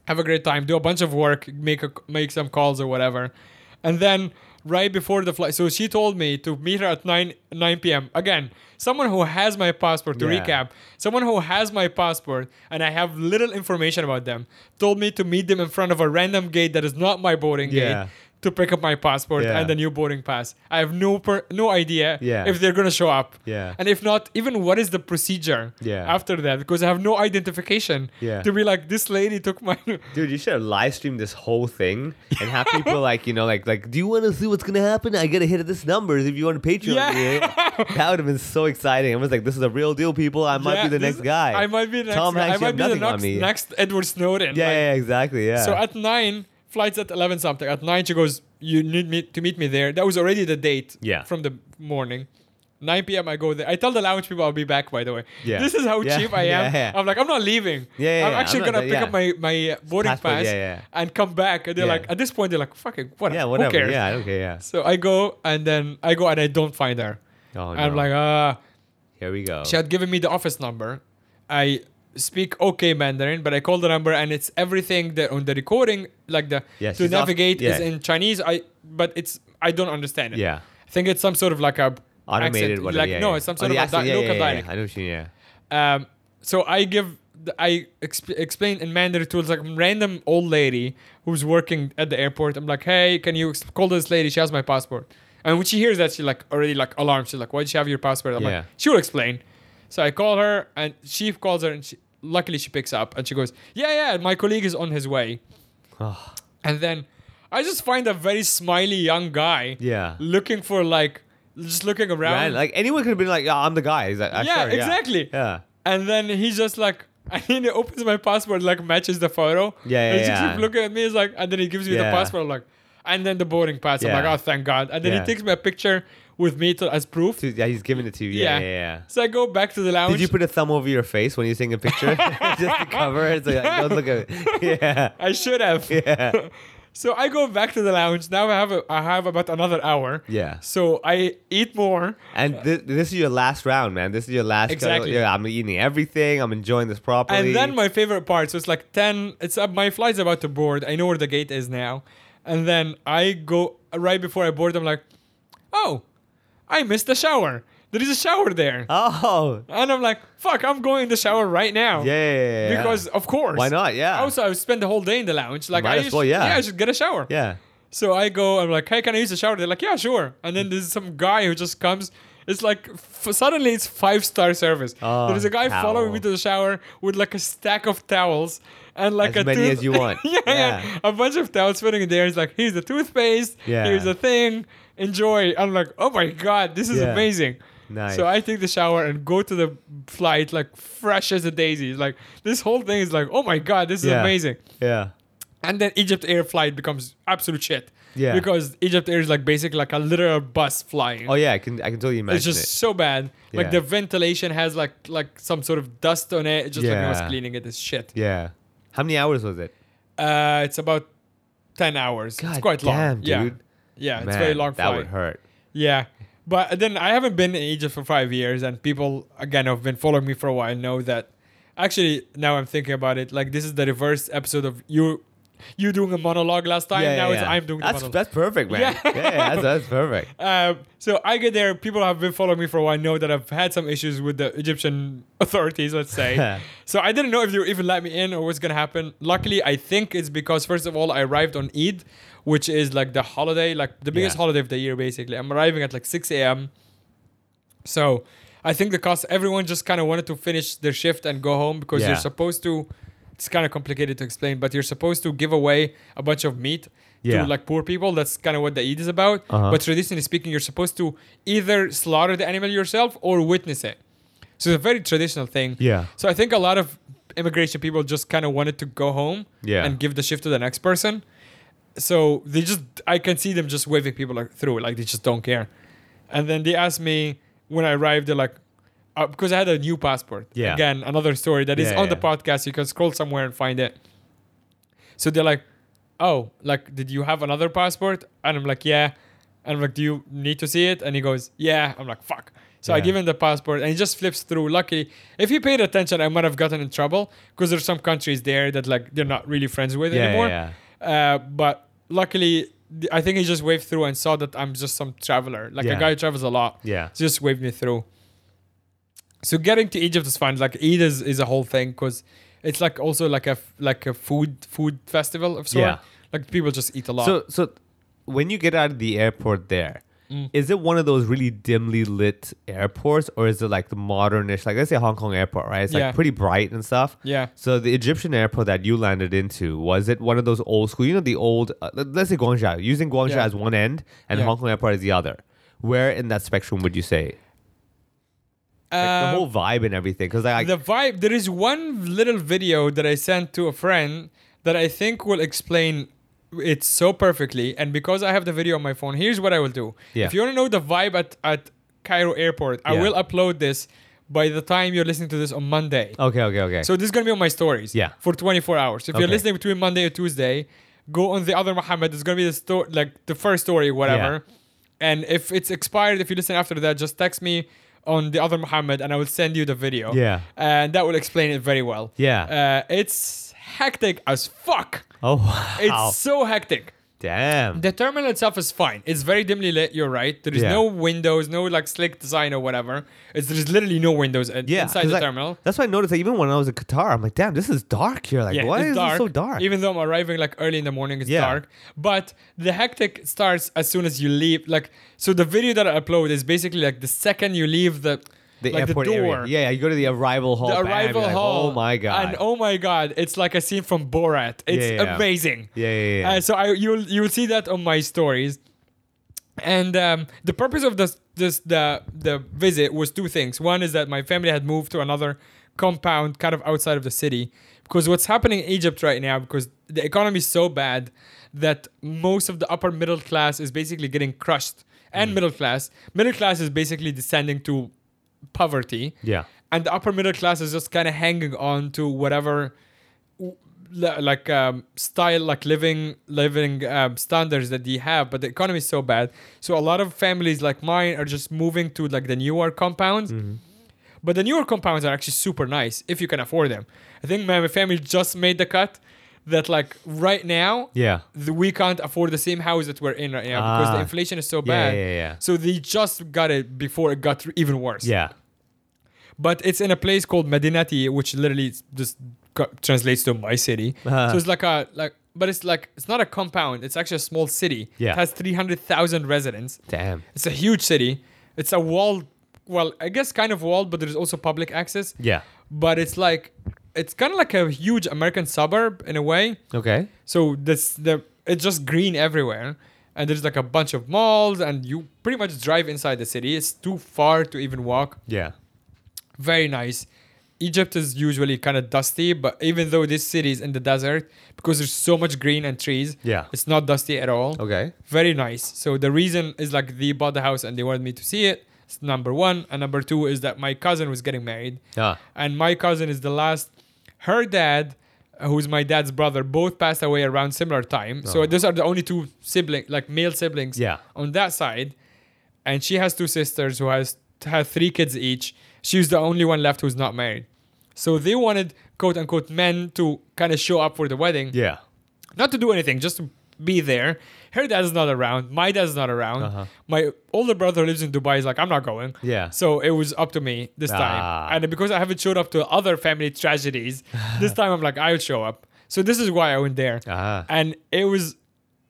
Speaker 4: have a great time, do a bunch of work, make a, make some calls or whatever, and then right before the flight. So she told me to meet her at nine nine p.m. Again, someone who has my passport. To
Speaker 3: Yeah.
Speaker 4: recap, someone who has my passport and I have little information about them told me to meet them in front of a random gate that is not my boarding
Speaker 3: Yeah.
Speaker 4: gate. To pick up my passport
Speaker 3: Yeah.
Speaker 4: and the new boarding pass, I have no per- no idea
Speaker 3: Yeah.
Speaker 4: if they're gonna show up.
Speaker 3: Yeah.
Speaker 4: and if not, even what is the procedure
Speaker 3: Yeah.
Speaker 4: after that? Because I have no identification.
Speaker 3: Yeah.
Speaker 4: to be like this lady took my
Speaker 3: Dude, you should have live streamed this whole thing and have people like, you know, like, like, do you want to see what's gonna happen? I get a hit at this numbers if you want to Patreon.
Speaker 4: Yeah.
Speaker 3: me." that would have been so exciting. I was like, this is a real deal, people. I might
Speaker 4: Yeah,
Speaker 3: be the next guy.
Speaker 4: I might be the next
Speaker 3: Tom
Speaker 4: guy.
Speaker 3: Hanks,
Speaker 4: I might be the next, next Edward Snowden.
Speaker 3: yeah,
Speaker 4: Like,
Speaker 3: yeah, exactly. Yeah.
Speaker 4: So at nine, flights at eleven something. At nine, she goes, "You need me to meet me there." That was already the date.
Speaker 3: Yeah.
Speaker 4: From the morning. 9 p.m. I go there. I tell the lounge people I'll be back. By the way.
Speaker 3: Yeah.
Speaker 4: This is how
Speaker 3: Yeah,
Speaker 4: cheap I am.
Speaker 3: yeah.
Speaker 4: I'm like, I'm not leaving.
Speaker 3: Yeah, yeah,
Speaker 4: I'm actually
Speaker 3: I'm
Speaker 4: gonna pick up my my uh, boarding
Speaker 3: Passport,
Speaker 4: pass and come back. And they're like, at this point, they're like, fucking whatever.
Speaker 3: yeah,
Speaker 4: Who
Speaker 3: whatever.
Speaker 4: cares?
Speaker 3: Yeah, okay. Yeah.
Speaker 4: So I go and then I go and I don't find her.
Speaker 3: Oh,
Speaker 4: And I'm like, ah.
Speaker 3: here we go.
Speaker 4: She had given me the office number. I speak okay Mandarin, but I call the number and it's everything that on the recording, like the
Speaker 3: Yeah,
Speaker 4: to navigate is in Chinese. I but it's I don't understand it.
Speaker 3: Yeah.
Speaker 4: I think it's some sort of like a
Speaker 3: Automated,
Speaker 4: accent,
Speaker 3: whatever.
Speaker 4: like
Speaker 3: yeah,
Speaker 4: no,
Speaker 3: yeah.
Speaker 4: it's some
Speaker 3: Oh,
Speaker 4: sort
Speaker 3: the
Speaker 4: of
Speaker 3: accent,
Speaker 4: di-
Speaker 3: yeah,
Speaker 4: local
Speaker 3: yeah, yeah,
Speaker 4: dialect.
Speaker 3: yeah. I know what you mean. Yeah.
Speaker 4: Um, so I give, I exp- explain in Mandarin to like random old lady who's working at the airport. I'm like, hey, can you call this lady? She has my passport. And when she hears that, she like already like alarmed. She's like, why did she have your passport? I'm
Speaker 3: Yeah.
Speaker 4: like, she will explain. So I call her, and she calls her, and she, luckily she picks up, and she goes, yeah, yeah, my colleague is on his way.
Speaker 3: Oh,
Speaker 4: And then I just find a very smiley young guy
Speaker 3: yeah.
Speaker 4: looking for like, just looking around.
Speaker 3: Right? Like anyone could have been like, yeah, I'm the guy. He's like, ah,
Speaker 4: Yeah,
Speaker 3: sure,
Speaker 4: exactly.
Speaker 3: Yeah.
Speaker 4: And then he's just like, and then he opens my passport, like matches the photo.
Speaker 3: Yeah,
Speaker 4: And he
Speaker 3: yeah,
Speaker 4: just keeps looking at me. He's like, and then he gives me the passport. I'm like, and then the boarding pass. I'm like, oh, thank God. And then
Speaker 3: Yeah.
Speaker 4: he takes me a picture with me to, as proof.
Speaker 3: So, yeah, he's giving it to you. Yeah,
Speaker 4: Yeah.
Speaker 3: yeah, yeah.
Speaker 4: So I go back to the lounge.
Speaker 3: Did you put a thumb over your face when you're taking a picture? Just to cover it. So like, don't look at it. Yeah.
Speaker 4: I should have.
Speaker 3: Yeah.
Speaker 4: So I go back to the lounge. Now I have a, I have about another hour.
Speaker 3: Yeah.
Speaker 4: So I eat more.
Speaker 3: And thi- this is your last round, man. This is your last.
Speaker 4: Exactly.
Speaker 3: Yeah, I'm eating everything. I'm enjoying this properly.
Speaker 4: And then my favorite part, so it's like 10, it's uh, my flight's about to board. I know where the gate is now. And then I go, right before I board, I'm like, oh, I missed the shower. There is a shower there.
Speaker 3: Oh.
Speaker 4: And I'm like, fuck, I'm going in the shower right now.
Speaker 3: Yeah, yeah, yeah, yeah.
Speaker 4: Because, of course.
Speaker 3: Why not? Yeah.
Speaker 4: Also, I spend the whole day in the lounge. Like,
Speaker 3: Might
Speaker 4: I
Speaker 3: as well,
Speaker 4: should-
Speaker 3: yeah.
Speaker 4: I should get a shower.
Speaker 3: Yeah.
Speaker 4: So I go, I'm like, hey, can I use the shower? They're like, yeah, sure. And then there's some guy who just comes. It's like f- suddenly it's five star service.
Speaker 3: Oh,
Speaker 4: there's a guy following me to the shower with like a stack of towels and like
Speaker 3: As
Speaker 4: a
Speaker 3: many
Speaker 4: tooth-
Speaker 3: as you want.
Speaker 4: yeah, yeah,
Speaker 3: Yeah.
Speaker 4: a bunch of towels fitting in there. He's like, here's the toothpaste.
Speaker 3: Yeah.
Speaker 4: Here's the thing. Enjoy. I'm like, oh my god, this is
Speaker 3: Yeah.
Speaker 4: amazing.
Speaker 3: Nice.
Speaker 4: So I take the shower and go to the flight like fresh as a daisy. Like this whole thing is like, oh my god, this is
Speaker 3: Yeah.
Speaker 4: amazing.
Speaker 3: Yeah.
Speaker 4: And then Egypt Air flight becomes absolute shit.
Speaker 3: Yeah.
Speaker 4: Because Egypt Air is like basically like a literal bus flying.
Speaker 3: Oh yeah, I can I can totally imagine
Speaker 4: it's just
Speaker 3: it.
Speaker 4: so bad. Like
Speaker 3: Yeah.
Speaker 4: the ventilation has like like some sort of dust on it. It's just like I was cleaning it as shit.
Speaker 3: Yeah. How many hours was it?
Speaker 4: Uh, it's about ten hours.
Speaker 3: God
Speaker 4: it's quite long.
Speaker 3: damn,
Speaker 4: Yeah.
Speaker 3: dude.
Speaker 4: Yeah, it's
Speaker 3: Man,
Speaker 4: very long
Speaker 3: That
Speaker 4: flight.
Speaker 3: would hurt.
Speaker 4: Yeah. But then I haven't been in Egypt for five years, and people again who've been following me for a while know that. Actually, now I'm thinking about it. Like this is the reverse episode of you, you doing a monologue last time.
Speaker 3: yeah,
Speaker 4: now
Speaker 3: yeah,
Speaker 4: it's
Speaker 3: yeah.
Speaker 4: I'm doing the
Speaker 3: that's
Speaker 4: monologue.
Speaker 3: that's perfect, man.
Speaker 4: Yeah.
Speaker 3: Yeah, yeah, that's, that's perfect.
Speaker 4: Um, so I get there. People have been following me for a while know that I've had some issues with the Egyptian authorities. Let's say. so I didn't know if they would even let me in or what's gonna happen. Luckily, I think it's because first of all, I arrived on Eid, which is like the holiday, like the biggest
Speaker 3: Yeah.
Speaker 4: holiday of the year. Basically, I'm arriving at like 6 a.m. So I think the cost. Everyone just kind of wanted to finish their shift and go home because
Speaker 3: Yeah.
Speaker 4: you're supposed to. It's kind of complicated to explain, but you're supposed to give away a bunch of meat
Speaker 3: Yeah.
Speaker 4: to like poor people. That's kind of what the Eid is about.
Speaker 3: Uh-huh.
Speaker 4: But traditionally speaking, you're supposed to either slaughter the animal yourself or witness it. So it's a very traditional thing.
Speaker 3: Yeah.
Speaker 4: So I think a lot of immigration people just kind of wanted to go home
Speaker 3: Yeah.
Speaker 4: and give the shift to the next person. So they just, I can see them just waving people like, through, like they just don't care. And then they asked me when I arrived, they're like, uh, because I had a new passport.
Speaker 3: Yeah.
Speaker 4: Again, another story that is
Speaker 3: Yeah,
Speaker 4: on the podcast. You can scroll somewhere and find it. So they're like, oh, like, did you have another passport? And I'm like, yeah. And I'm like, do you need to see it? And he goes, yeah. I'm like, fuck. So I give him the passport and he just flips through. Luckily, if he paid attention, I might have gotten in trouble because there's some countries there that like they're not really friends with
Speaker 3: Yeah,
Speaker 4: anymore.
Speaker 3: yeah,
Speaker 4: Uh, but luckily, I think he just waved through and saw that I'm just some traveler, like
Speaker 3: Yeah.
Speaker 4: a guy who travels a lot.
Speaker 3: Yeah.
Speaker 4: So just waved me through. So getting to Egypt is fun. Like Eid is, is a whole thing because it's like also like a like a food food festival of sort.
Speaker 3: Yeah.
Speaker 4: Like people just eat a lot.
Speaker 3: So so when you get out of the airport there,
Speaker 4: Mm.
Speaker 3: is it one of those really dimly lit airports or is it like the modernish like let's say Hong Kong airport, right? It's like pretty bright and stuff.
Speaker 4: yeah.
Speaker 3: So the Egyptian airport that you landed into, was it one of those old school, you know the old uh, let- let's say Guangzhou, using Guangzhou
Speaker 4: Yeah.
Speaker 3: as one end and
Speaker 4: Yeah.
Speaker 3: Hong Kong airport as the other. Where in that spectrum would you say? Like the
Speaker 4: Um,
Speaker 3: whole vibe and everything cuz like
Speaker 4: the vibe. There is one little video that I sent to a friend that I think will explain it so perfectly. And because I have the video on my phone, here's what I will do.
Speaker 3: Yeah.
Speaker 4: If you want to know the vibe at at Cairo Airport, I
Speaker 3: Yeah.
Speaker 4: will upload this by the time you're listening to this on Monday.
Speaker 3: Okay, okay, okay.
Speaker 4: So this is gonna be on my stories.
Speaker 3: Yeah.
Speaker 4: For 24 hours. If you're
Speaker 3: Okay.
Speaker 4: listening between Monday or Tuesday, go on the other Mohammed. It's gonna be the story, like the first story, whatever. And if it's expired, if you listen after that, just text me on the other Mohammed, and I will send you the video.
Speaker 3: Yeah.
Speaker 4: And that will explain it very well.
Speaker 3: Yeah.
Speaker 4: Uh, it's hectic as fuck.
Speaker 3: Oh wow.
Speaker 4: It's so hectic.
Speaker 3: Damn.
Speaker 4: The terminal itself is fine. It's very dimly lit. You're right. There is
Speaker 3: Yeah.
Speaker 4: no windows, no like slick design or whatever. It's there's literally no windows in-
Speaker 3: yeah,
Speaker 4: inside
Speaker 3: 'cause
Speaker 4: the
Speaker 3: like-
Speaker 4: terminal.
Speaker 3: That's why I noticed that even when I was in Qatar, I'm like, damn, this is dark here. Like, why
Speaker 4: it's
Speaker 3: is it so dark?
Speaker 4: Even though I'm arriving like early in the morning, it's
Speaker 3: Yeah.
Speaker 4: dark. But the hectic starts as soon as you leave. Like, so the video that I upload is basically like the second you leave the
Speaker 3: the
Speaker 4: like
Speaker 3: airport
Speaker 4: the door.
Speaker 3: area. Yeah, yeah, you go to the arrival hall.
Speaker 4: The
Speaker 3: bam,
Speaker 4: arrival
Speaker 3: like,
Speaker 4: hall.
Speaker 3: Oh my god.
Speaker 4: And oh my god, it's like a scene from Borat. It's
Speaker 3: Yeah, yeah.
Speaker 4: amazing.
Speaker 3: yeah, yeah, yeah.
Speaker 4: Uh, so I you'll you'll see that on my stories. And um, the purpose of this this the the visit was two things. One is that my family had moved to another compound kind of outside of the city Because what's happening in Egypt right now, because the economy is so bad that most of the upper middle class is basically getting crushed, and middle class. Middle class is basically descending to poverty.
Speaker 3: Yeah.
Speaker 4: and the upper middle class is just kind of hanging on to whatever like um, style like living living um, standards that they have but the economy is so bad. So a lot of families like mine are just moving to like the newer compounds. But the newer compounds are actually super nice if you can afford them. I think my family just made the cut that like right now
Speaker 3: Yeah.
Speaker 4: the, we can't afford the same house that we're in right now because the
Speaker 3: Ah.
Speaker 4: inflation is so bad
Speaker 3: yeah, yeah. yeah.
Speaker 4: so they just got it before it got even worse
Speaker 3: Yeah.
Speaker 4: but it's in a place called Medinati, which literally just translates to my city.
Speaker 3: Uh-huh.
Speaker 4: So it's like a like, but it's like it's not a compound. It's actually a small city.
Speaker 3: Yeah.
Speaker 4: it has three hundred thousand residents.
Speaker 3: Damn.
Speaker 4: It's a huge city. It's a walled, well, I guess kind of walled, but there's also public access.
Speaker 3: Yeah.
Speaker 4: But it's like it's kind of like a huge American suburb in a way.
Speaker 3: Okay.
Speaker 4: So this the it's just green everywhere, and there's like a bunch of malls, and you pretty much drive inside the city. It's too far to even walk
Speaker 3: Yeah.
Speaker 4: very nice. Egypt is usually kind of dusty, but even though this city is in the desert, because there's so much green and trees,
Speaker 3: Yeah.
Speaker 4: it's not dusty at all.
Speaker 3: Okay.
Speaker 4: Very nice. So the reason is like they bought the house and they wanted me to see it. It's number one, and number two is that my cousin was getting married,
Speaker 3: Yeah.
Speaker 4: and my cousin is the last. Her dad, who's my dad's brother, both passed away around similar time. So
Speaker 3: Oh.
Speaker 4: those are the only two siblings, like male siblings,
Speaker 3: Yeah.
Speaker 4: on that side. And she has two sisters who has have three kids each. She's the only one left who's not married. So they wanted quote unquote men to kind of show up for the wedding,
Speaker 3: Yeah.
Speaker 4: not to do anything, just to be there. Her dad's not around. My dad's not around.
Speaker 3: Uh-huh.
Speaker 4: My older brother lives in Dubai. He's like, I'm not going.
Speaker 3: Yeah.
Speaker 4: So it was up to me this
Speaker 3: Ah.
Speaker 4: time. And because I haven't showed up to other family tragedies, this time I'm like, I'll show up. So this is why I went there.
Speaker 3: Ah.
Speaker 4: And it was,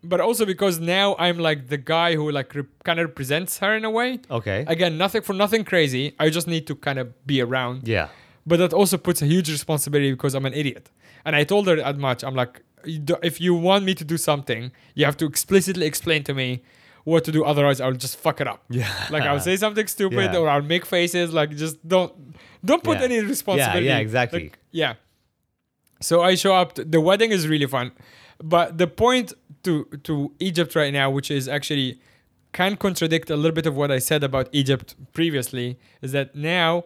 Speaker 4: but also because now I'm like the guy who like re- kind of represents her in a way.
Speaker 3: Okay.
Speaker 4: Again, nothing for nothing crazy. I just need to kind of be around.
Speaker 3: Yeah.
Speaker 4: But that also puts a huge responsibility because I'm an idiot. And I told her that much. I'm like, "You do- if you want me to do something, you have to explicitly explain to me what to do. Otherwise, I'll just fuck it up.
Speaker 3: Yeah.
Speaker 4: Like I'll say something stupid
Speaker 3: Yeah.
Speaker 4: or I'll make faces. Like just don't don't put
Speaker 3: Yeah.
Speaker 4: any responsibility.
Speaker 3: Yeah, yeah exactly.
Speaker 4: Like, yeah. So I show up. t- the wedding is really fun, but the point to to Egypt right now, which is actually can contradict a little bit of what I said about Egypt previously, is that now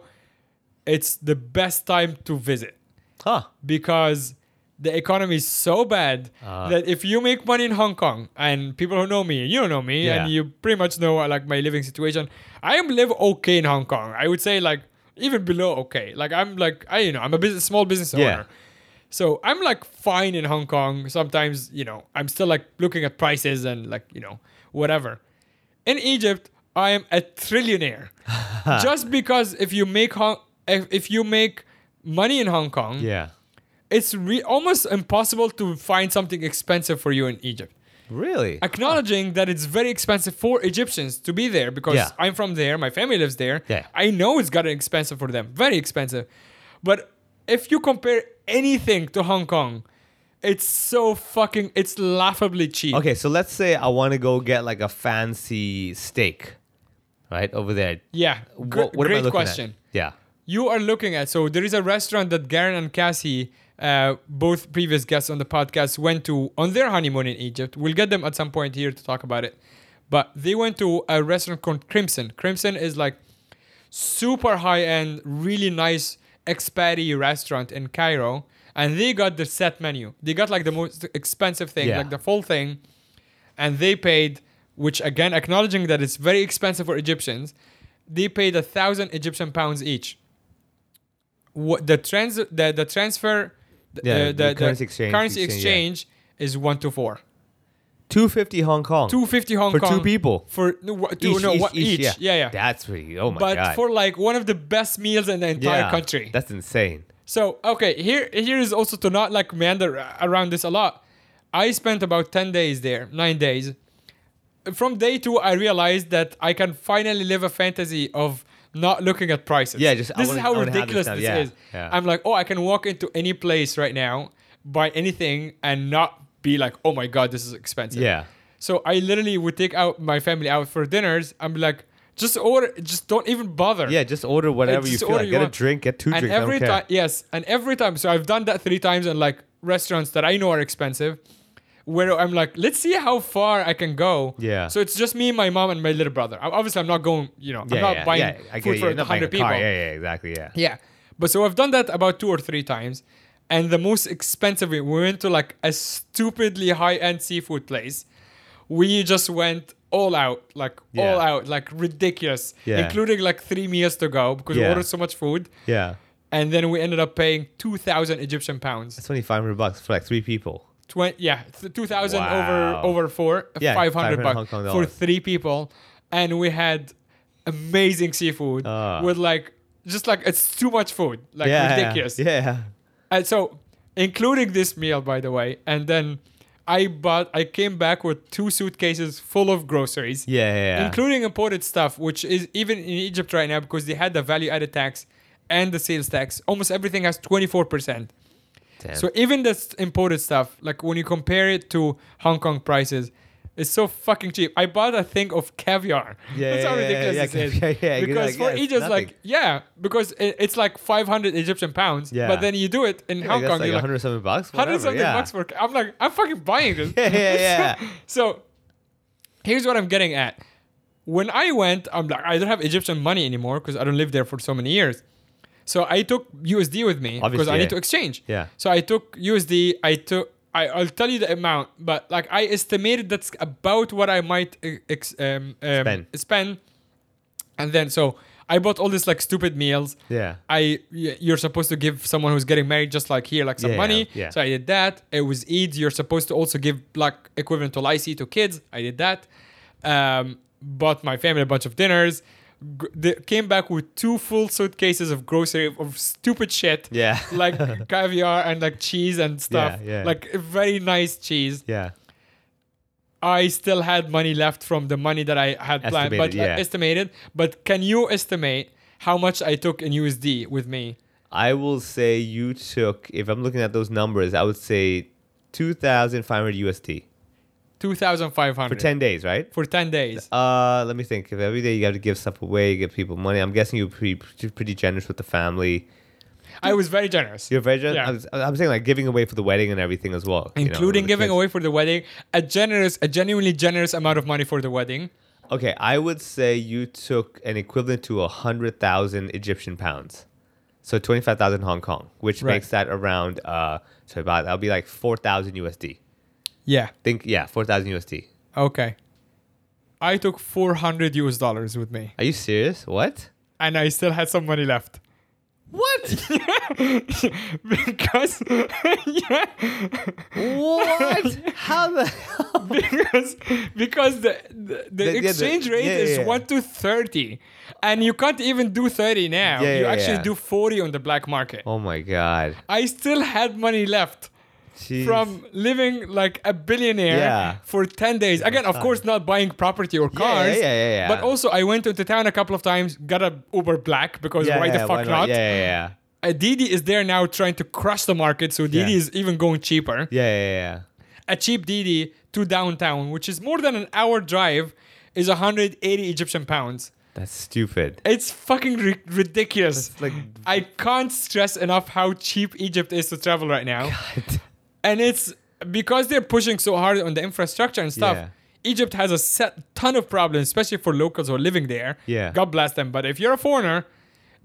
Speaker 4: it's the best time to visit
Speaker 3: Huh.
Speaker 4: because the economy is so bad
Speaker 3: Ah.
Speaker 4: that if you make money in Hong Kong and people who know me, you don't know me,
Speaker 3: Yeah.
Speaker 4: and you pretty much know uh, like my living situation, I am live okay in Hong Kong. I would say like even below okay. Like I'm like I you know I'm a business small business owner.
Speaker 3: Yeah.
Speaker 4: So I'm like fine in Hong Kong. Sometimes, you know, I'm still like looking at prices and like, you know, whatever. In Egypt, I am a trillionaire. Just because if you make Hong if, if you make money in Hong Kong,
Speaker 3: Yeah.
Speaker 4: It's re- almost impossible to find something expensive for you in Egypt.
Speaker 3: Really?
Speaker 4: Acknowledging that it's very expensive for Egyptians to be there because
Speaker 3: Yeah.
Speaker 4: I'm from there, my family lives there.
Speaker 3: Yeah.
Speaker 4: I know it's gotten expensive for them, very expensive. But if you compare anything to Hong Kong, it's so fucking, it's laughably cheap.
Speaker 3: Okay, so let's say I want to go get like a fancy steak, right over there.
Speaker 4: Yeah,
Speaker 3: What, what
Speaker 4: great question.
Speaker 3: At? Yeah.
Speaker 4: you are looking at so there is a restaurant that Garen and Cassie, uh, both previous guests on the podcast, went to on their honeymoon in Egypt. We'll get them at some point here to talk about it. But they went to a restaurant called Crimson. Crimson is like super high end, really nice expaty restaurant in Cairo, and they got the set menu. They got like the most expensive thing,
Speaker 3: Yeah.
Speaker 4: like the full thing, and they paid, which again acknowledging that it's very expensive for Egyptians, they paid a thousand Egyptian pounds each. What the trans the the transfer, the,
Speaker 3: Yeah,
Speaker 4: the,
Speaker 3: the
Speaker 4: the
Speaker 3: currency exchange-
Speaker 4: currency
Speaker 3: exchange, yeah.
Speaker 4: is one to four.
Speaker 3: 250 Hong Kong.
Speaker 4: Two fifty Hong Kong.
Speaker 3: For two people.
Speaker 4: for no, two,
Speaker 3: Each,
Speaker 4: no
Speaker 3: each,
Speaker 4: what,
Speaker 3: each,
Speaker 4: each,
Speaker 3: yeah.
Speaker 4: yeah yeah.
Speaker 3: That's pretty. Oh my
Speaker 4: but
Speaker 3: god.
Speaker 4: But for like one of the best meals in the entire
Speaker 3: yeah,
Speaker 4: country.
Speaker 3: That's insane.
Speaker 4: So okay, here here is also to not like meander around this a lot. I spent about ten days there, nine days. From day two, I realized that I can finally live a fantasy of not looking at prices.
Speaker 3: Yeah, just-
Speaker 4: this is how ridiculous
Speaker 3: this yeah,
Speaker 4: is.
Speaker 3: yeah.
Speaker 4: I'm like, oh, I can walk into any place right now, buy anything, and not be like, oh my god, this is expensive.
Speaker 3: Yeah.
Speaker 4: So I literally would take out my family out for dinners. I'm like, Just order. Just don't even bother.
Speaker 3: Yeah, just order whatever you
Speaker 4: just
Speaker 3: feel like.
Speaker 4: you
Speaker 3: Get a drink, get two
Speaker 4: and
Speaker 3: drinks.
Speaker 4: Every time, yes, and every time. So I've done that three times in like restaurants that I know are expensive, where I'm like, let's see how far I can go.
Speaker 3: Yeah.
Speaker 4: So it's just me, my mom, and my little brother. I- Obviously, I'm not going. You know,
Speaker 3: Yeah,
Speaker 4: I'm not
Speaker 3: yeah,
Speaker 4: buying
Speaker 3: yeah,
Speaker 4: food for
Speaker 3: You're not buying a
Speaker 4: hundred people.
Speaker 3: Yeah, yeah, exactly. Yeah.
Speaker 4: Yeah. But so I've done that about two or three times. And the most expensive, we went to like a stupidly high end seafood place. We just went all out, like
Speaker 3: Yeah.
Speaker 4: all out, like ridiculous,
Speaker 3: Yeah.
Speaker 4: including like three meals to go because we ordered so much food.
Speaker 3: Yeah.
Speaker 4: And then we ended up paying 2,000 Egyptian pounds.
Speaker 3: That's only five hundred bucks for like three people.
Speaker 4: 20, yeah, 2,000
Speaker 3: Wow.
Speaker 4: over over four,
Speaker 3: Yeah,
Speaker 4: 500
Speaker 3: 500
Speaker 4: bucks for three people. And we had amazing seafood
Speaker 3: Ah.
Speaker 4: with like, just like, it's too much food, like
Speaker 3: yeah,
Speaker 4: ridiculous.
Speaker 3: Yeah.
Speaker 4: And so, including this meal, by the way, and then I bought, I came back with two suitcases full of groceries,
Speaker 3: Yeah. Yeah. yeah.
Speaker 4: including imported stuff, which is even in Egypt right now because they had the value added tax and the sales tax. Almost everything has 24%.
Speaker 3: Damn.
Speaker 4: So even this imported stuff, like when you compare it to Hong Kong prices, it's so fucking cheap. I bought a thing of caviar.
Speaker 3: Yeah,
Speaker 4: That's how
Speaker 3: yeah, yeah,
Speaker 4: ridiculous
Speaker 3: yeah,
Speaker 4: this is.
Speaker 3: yeah, yeah, yeah,
Speaker 4: because
Speaker 3: like,
Speaker 4: for
Speaker 3: yeah,
Speaker 4: Egypt, like yeah, because it, it's like 500 Egyptian pounds.
Speaker 3: Yeah.
Speaker 4: But then you do it in
Speaker 3: Yeah,
Speaker 4: Hong Kong,
Speaker 3: like
Speaker 4: you're like
Speaker 3: 100 something bucks.
Speaker 4: hundred
Speaker 3: whatever,
Speaker 4: something
Speaker 3: yeah.
Speaker 4: bucks for. I'm like, I'm fucking buying this.
Speaker 3: Yeah, yeah, yeah.
Speaker 4: so here's what I'm getting at. When I went, I'm like, I don't have Egyptian money anymore because I don't live there for so many years. So I took USD with me because I
Speaker 3: yeah.
Speaker 4: need to exchange.
Speaker 3: Yeah.
Speaker 4: So I took USD. I took. I, I'll tell you the amount, but like I estimated that's about what I might uh, ex, um, um,
Speaker 3: Spend.
Speaker 4: spend. And then so I bought all these like stupid meals.
Speaker 3: Yeah.
Speaker 4: I you're supposed to give someone who's getting married just like here like some
Speaker 3: Yeah,
Speaker 4: money.
Speaker 3: yeah.
Speaker 4: So I did that. It was Eid. You're supposed to also give like equivalent to lai see to kids. I did that. Um, bought my family a bunch of dinners. They came back with two full suitcases of grocery of stupid shit.
Speaker 3: Yeah.
Speaker 4: like caviar and like cheese and stuff.
Speaker 3: Yeah, yeah.
Speaker 4: Like very nice cheese.
Speaker 3: Yeah.
Speaker 4: I still had money left from the money that I had planned, but
Speaker 3: Estimated,
Speaker 4: uh, estimated. But can you estimate how much I took in USD with me?
Speaker 3: I will say you took, if I'm looking at those numbers, I would say 2,500 USD
Speaker 4: Two thousand five
Speaker 3: for 10 days, right?
Speaker 4: for ten days.
Speaker 3: Uh, let me think. If every day you got to give stuff away, give people money, I'm guessing you're pretty, pretty, generous with the family.
Speaker 4: I was very generous,
Speaker 3: You're very generous.
Speaker 4: Yeah.
Speaker 3: I was, I'm saying like giving away for the wedding and everything as well. you know,
Speaker 4: including giving
Speaker 3: kids.
Speaker 4: away for the wedding a generous, a genuinely generous amount of money for the wedding.
Speaker 3: Okay, I would say you took an equivalent to a hundred thousand Egyptian pounds, so twenty five thousand Hong Kong, which
Speaker 4: Right.
Speaker 3: makes that around uh, so about that'll be like four thousand USD.
Speaker 4: Yeah.
Speaker 3: Think yeah, four thousand USD.
Speaker 4: Okay. I took four hundred US dollars with me,
Speaker 3: Are you serious? What?
Speaker 4: and I still had some money left.
Speaker 3: What?
Speaker 4: because yeah,
Speaker 3: what? How the? Hell?
Speaker 4: Because because the the, the
Speaker 3: The- yeah, the-
Speaker 4: exchange rate is one to thirty, and you can't even do thirty now. You actually do forty on the black market.
Speaker 3: Oh my god.
Speaker 4: I still had money left.
Speaker 3: Jeez.
Speaker 4: from living like a billionaire
Speaker 3: Yeah.
Speaker 4: for 10 days. Again, of course, not buying property or cars.
Speaker 3: yeah, yeah, yeah.
Speaker 4: But also, I went into town a couple of times, got a Uber Black because why the fuck not?
Speaker 3: Yeah, yeah, yeah.
Speaker 4: Uh, Didi is there now trying to crush the market, so Didi is even going cheaper.
Speaker 3: Yeah, yeah, yeah.
Speaker 4: A cheap Didi to downtown, which is more than an hour drive, is 180 Egyptian pounds.
Speaker 3: That's stupid.
Speaker 4: It's fucking ri- ridiculous.
Speaker 3: It's like
Speaker 4: I can't stress enough how cheap Egypt is to travel right now. and it's because they're pushing so hard on the infrastructure and stuff.
Speaker 3: Yeah.
Speaker 4: Egypt has a set ton of problems, especially for locals who are living there.
Speaker 3: Yeah.
Speaker 4: God bless them. But if you're a foreigner,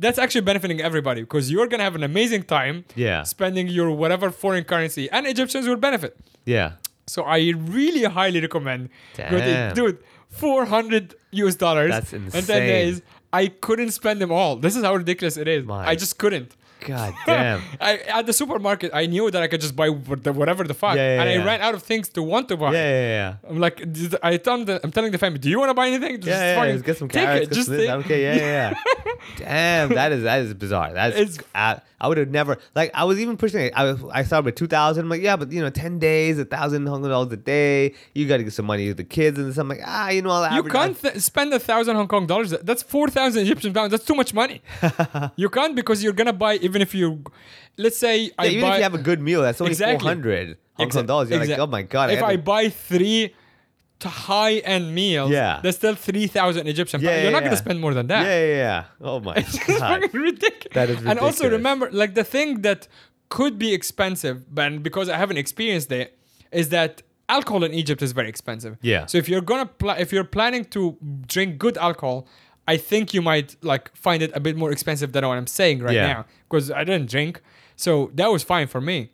Speaker 4: that's actually benefiting everybody because you're gonna have an amazing time
Speaker 3: Yeah.
Speaker 4: spending your whatever foreign currency, and Egyptians will benefit.
Speaker 3: yeah.
Speaker 4: So I really highly recommend.
Speaker 3: Damn.
Speaker 4: dude, 400 US dollars
Speaker 3: That's
Speaker 4: in 10
Speaker 3: insane.
Speaker 4: days. I couldn't spend them all. This is how ridiculous it is.
Speaker 3: My
Speaker 4: I just couldn't.
Speaker 3: God damn.
Speaker 4: I, at the supermarket, I knew that I could just buy whatever the fuck,
Speaker 3: Yeah, yeah,
Speaker 4: and I
Speaker 3: yeah.
Speaker 4: ran out of things to want to buy.
Speaker 3: Yeah, yeah, yeah.
Speaker 4: I'm like, I tell them, I'm telling the family, do you want to buy anything? Just
Speaker 3: Yeah, yeah,
Speaker 4: fucking
Speaker 3: just get some carrots,
Speaker 4: it. Just
Speaker 3: this, okay, yeah, yeah, yeah. Damn, that is that is bizarre. That's
Speaker 4: It's-
Speaker 3: I, I would have never like I was even pushing it. I was, I started with two thousand. I'm like, yeah, but you know, ten days, a thousand hundred dollars a day. You got to get some money to the kids and I'm like, ah, you know, I'll
Speaker 4: You can't th- spend a thousand Hong Kong dollars. That's four thousand Egyptian pounds. That's too much money. you can't because you're gonna buy even if you, let's say I
Speaker 3: Yeah, even
Speaker 4: buy
Speaker 3: if you have a good meal, that's only
Speaker 4: Exactly.
Speaker 3: four hundred Hong Kong dollars. You're like, oh my god.
Speaker 4: If
Speaker 3: gotta-
Speaker 4: I buy three high end meals,
Speaker 3: Yeah.
Speaker 4: there's still three thousand Egyptian.
Speaker 3: Yeah,
Speaker 4: pounds. You're
Speaker 3: yeah,
Speaker 4: not gonna spend more than that.
Speaker 3: yeah, yeah. Oh my
Speaker 4: It's
Speaker 3: god.
Speaker 4: fucking ridiculous.
Speaker 3: That is
Speaker 4: And also remember, like the thing that could be expensive, but because I haven't experienced it, is that alcohol in Egypt is very expensive.
Speaker 3: Yeah.
Speaker 4: So if you're gonna pla- if you're planning to drink good alcohol, I think you might like find it a bit more expensive than what I'm saying right
Speaker 3: Yeah.
Speaker 4: now because I didn't drink, so that was fine for me.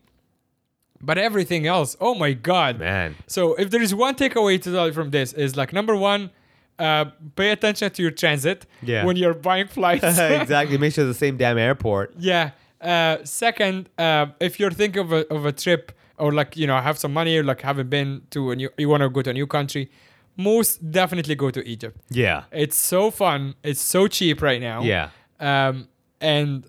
Speaker 4: But everything else, oh my god,
Speaker 3: Man.
Speaker 4: so if there is one takeaway to tell from this is like number one, uh, pay attention to your transit
Speaker 3: Yeah.
Speaker 4: when you're buying flights.
Speaker 3: exactly. Make sure it's the same damn airport.
Speaker 4: yeah. Uh, second, uh, if you're thinking of a, of a trip or like you know have some money or like haven't been to a new you want to go to a new country, most definitely go to Egypt.
Speaker 3: Yeah.
Speaker 4: It's so fun. It's so cheap right now.
Speaker 3: Yeah.
Speaker 4: Um, and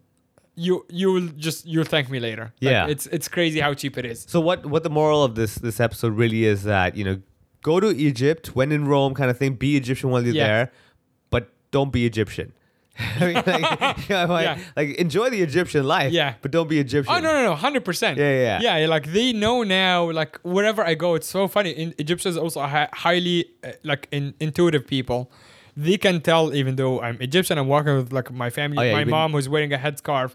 Speaker 4: you you will just you'll thank me later. Like,
Speaker 3: Yeah.
Speaker 4: It's it's crazy how cheap it is.
Speaker 3: So what what the moral of this this episode really is that you know go to Egypt when in Rome kind of thing. Be Egyptian while you're
Speaker 4: Yeah.
Speaker 3: there, but don't be Egyptian. I mean, like, you know, like,
Speaker 4: Yeah.
Speaker 3: like, enjoy the Egyptian life.
Speaker 4: Yeah.
Speaker 3: but don't be Egyptian.
Speaker 4: Oh no no no, hundred percent.
Speaker 3: Yeah, yeah,
Speaker 4: yeah. Like they know now. Like wherever I go, it's so funny. In, Egyptians also are highly uh, like in, intuitive people. They can tell even though I'm Egyptian. I'm walking with like my family.
Speaker 3: Oh, yeah,
Speaker 4: my
Speaker 3: you've been-
Speaker 4: mom who's wearing a headscarf.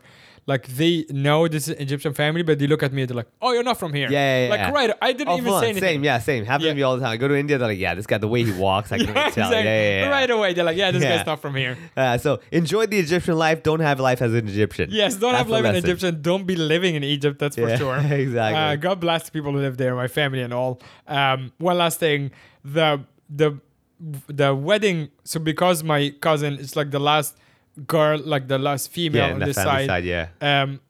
Speaker 4: Like they know this is Egyptian family, but they look at me. They're like, "Oh, you're not from here."
Speaker 3: Yeah, yeah,
Speaker 4: Like
Speaker 3: yeah.
Speaker 4: right, I didn't
Speaker 3: Oh,
Speaker 4: even
Speaker 3: on.
Speaker 4: say anything.
Speaker 3: Same, yeah, same. Happens
Speaker 4: Yeah.
Speaker 3: to me all the time. I go to India, they're like, yeah, this guy, the way he walks, I can
Speaker 4: Yeah,
Speaker 3: tell.
Speaker 4: exactly.
Speaker 3: Yeah, yeah, yeah.
Speaker 4: Right away, they're like, "Yeah, this guy's not from here."
Speaker 3: Uh, so enjoy the Egyptian life. Don't have life as an Egyptian.
Speaker 4: Yes, don't
Speaker 3: That's
Speaker 4: have life in
Speaker 3: lesson.
Speaker 4: Egyptian. Don't be living in Egypt. That's for sure.
Speaker 3: exactly.
Speaker 4: Uh, God bless the people who live there, my family and all. Um, one last thing, the the the wedding. So because my cousin is like the last girl, like the last female
Speaker 3: Yeah,
Speaker 4: on
Speaker 3: the
Speaker 4: this side.
Speaker 3: side, yeah.
Speaker 4: Um,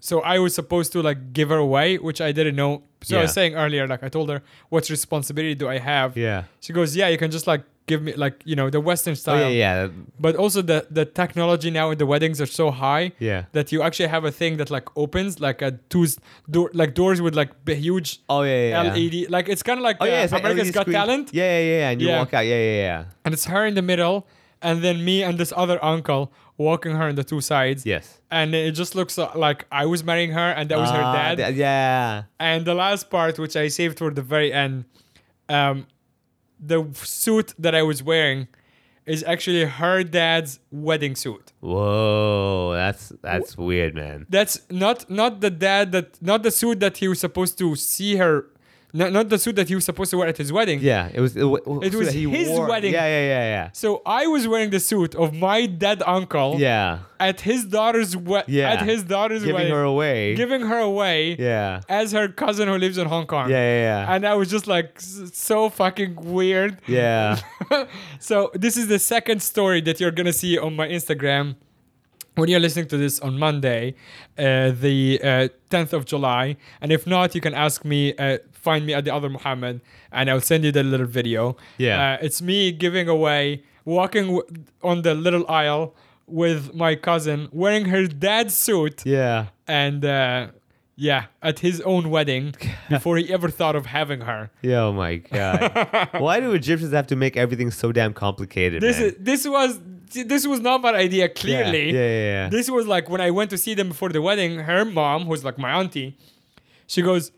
Speaker 4: so I was supposed to like give her away, which I didn't know. So I was saying earlier, like I told her, what responsibility do I have?
Speaker 3: Yeah.
Speaker 4: She goes, yeah, you can just like give me like you know the Western
Speaker 3: Oh
Speaker 4: style.
Speaker 3: yeah, yeah,
Speaker 4: But also the the technology now in the weddings are so high
Speaker 3: yeah.
Speaker 4: that you actually have a thing that like opens like a two door like doors with like huge
Speaker 3: Oh yeah, yeah. yeah.
Speaker 4: LED like it's kind of like
Speaker 3: Oh
Speaker 4: uh,
Speaker 3: yeah, like
Speaker 4: America's
Speaker 3: LED
Speaker 4: Got. Talent
Speaker 3: Yeah, yeah, yeah. And you
Speaker 4: Yeah.
Speaker 3: walk out. Yeah, yeah, yeah.
Speaker 4: and it's her in the middle and then me and this other uncle walking her on the two sides
Speaker 3: Yes.
Speaker 4: and it just looks uh, like I was marrying her and that was her
Speaker 3: Ah,
Speaker 4: dad
Speaker 3: th- yeah.
Speaker 4: and the last part which I saved for the very end um the suit that I was wearing is actually her dad's wedding suit
Speaker 3: Whoa, that's that's weird, man.
Speaker 4: That's not not the dad that not the suit that he was supposed to see her, not, not the suit that he was supposed to wear at his wedding.
Speaker 3: Yeah, it was. It,
Speaker 4: It was his
Speaker 3: wore-
Speaker 4: wedding.
Speaker 3: Yeah, yeah, yeah, yeah.
Speaker 4: So I was wearing the suit of my dead uncle
Speaker 3: yeah.
Speaker 4: at his daughter's we-
Speaker 3: Yeah.
Speaker 4: at his daughter's.
Speaker 3: Giving
Speaker 4: wedding,
Speaker 3: her away.
Speaker 4: giving her away
Speaker 3: yeah.
Speaker 4: as her cousin who lives in Hong Kong.
Speaker 3: Yeah, yeah, yeah.
Speaker 4: And I was just like so fucking weird.
Speaker 3: yeah.
Speaker 4: so this is the second story that you're gonna see on my Instagram when you're listening to this on Monday, uh, the uh, 10th of July. And if not, you can ask me, uh, find me at the other Mohammed, and I'll send you the little video.
Speaker 3: Yeah.
Speaker 4: uh, it's me giving away, walking w- on the little aisle with my cousin, wearing her dad's suit,
Speaker 3: Yeah.
Speaker 4: and. Uh, yeah, at his own wedding before he ever thought of having her.
Speaker 3: Yeah. Oh my god. Why do Egyptians have to make everything so damn complicated?
Speaker 4: This
Speaker 3: man?
Speaker 4: is this was this was not my idea clearly.
Speaker 3: Yeah, yeah, yeah.
Speaker 4: This was like when I went to see them before the wedding, her mom, who's like my auntie, she goes,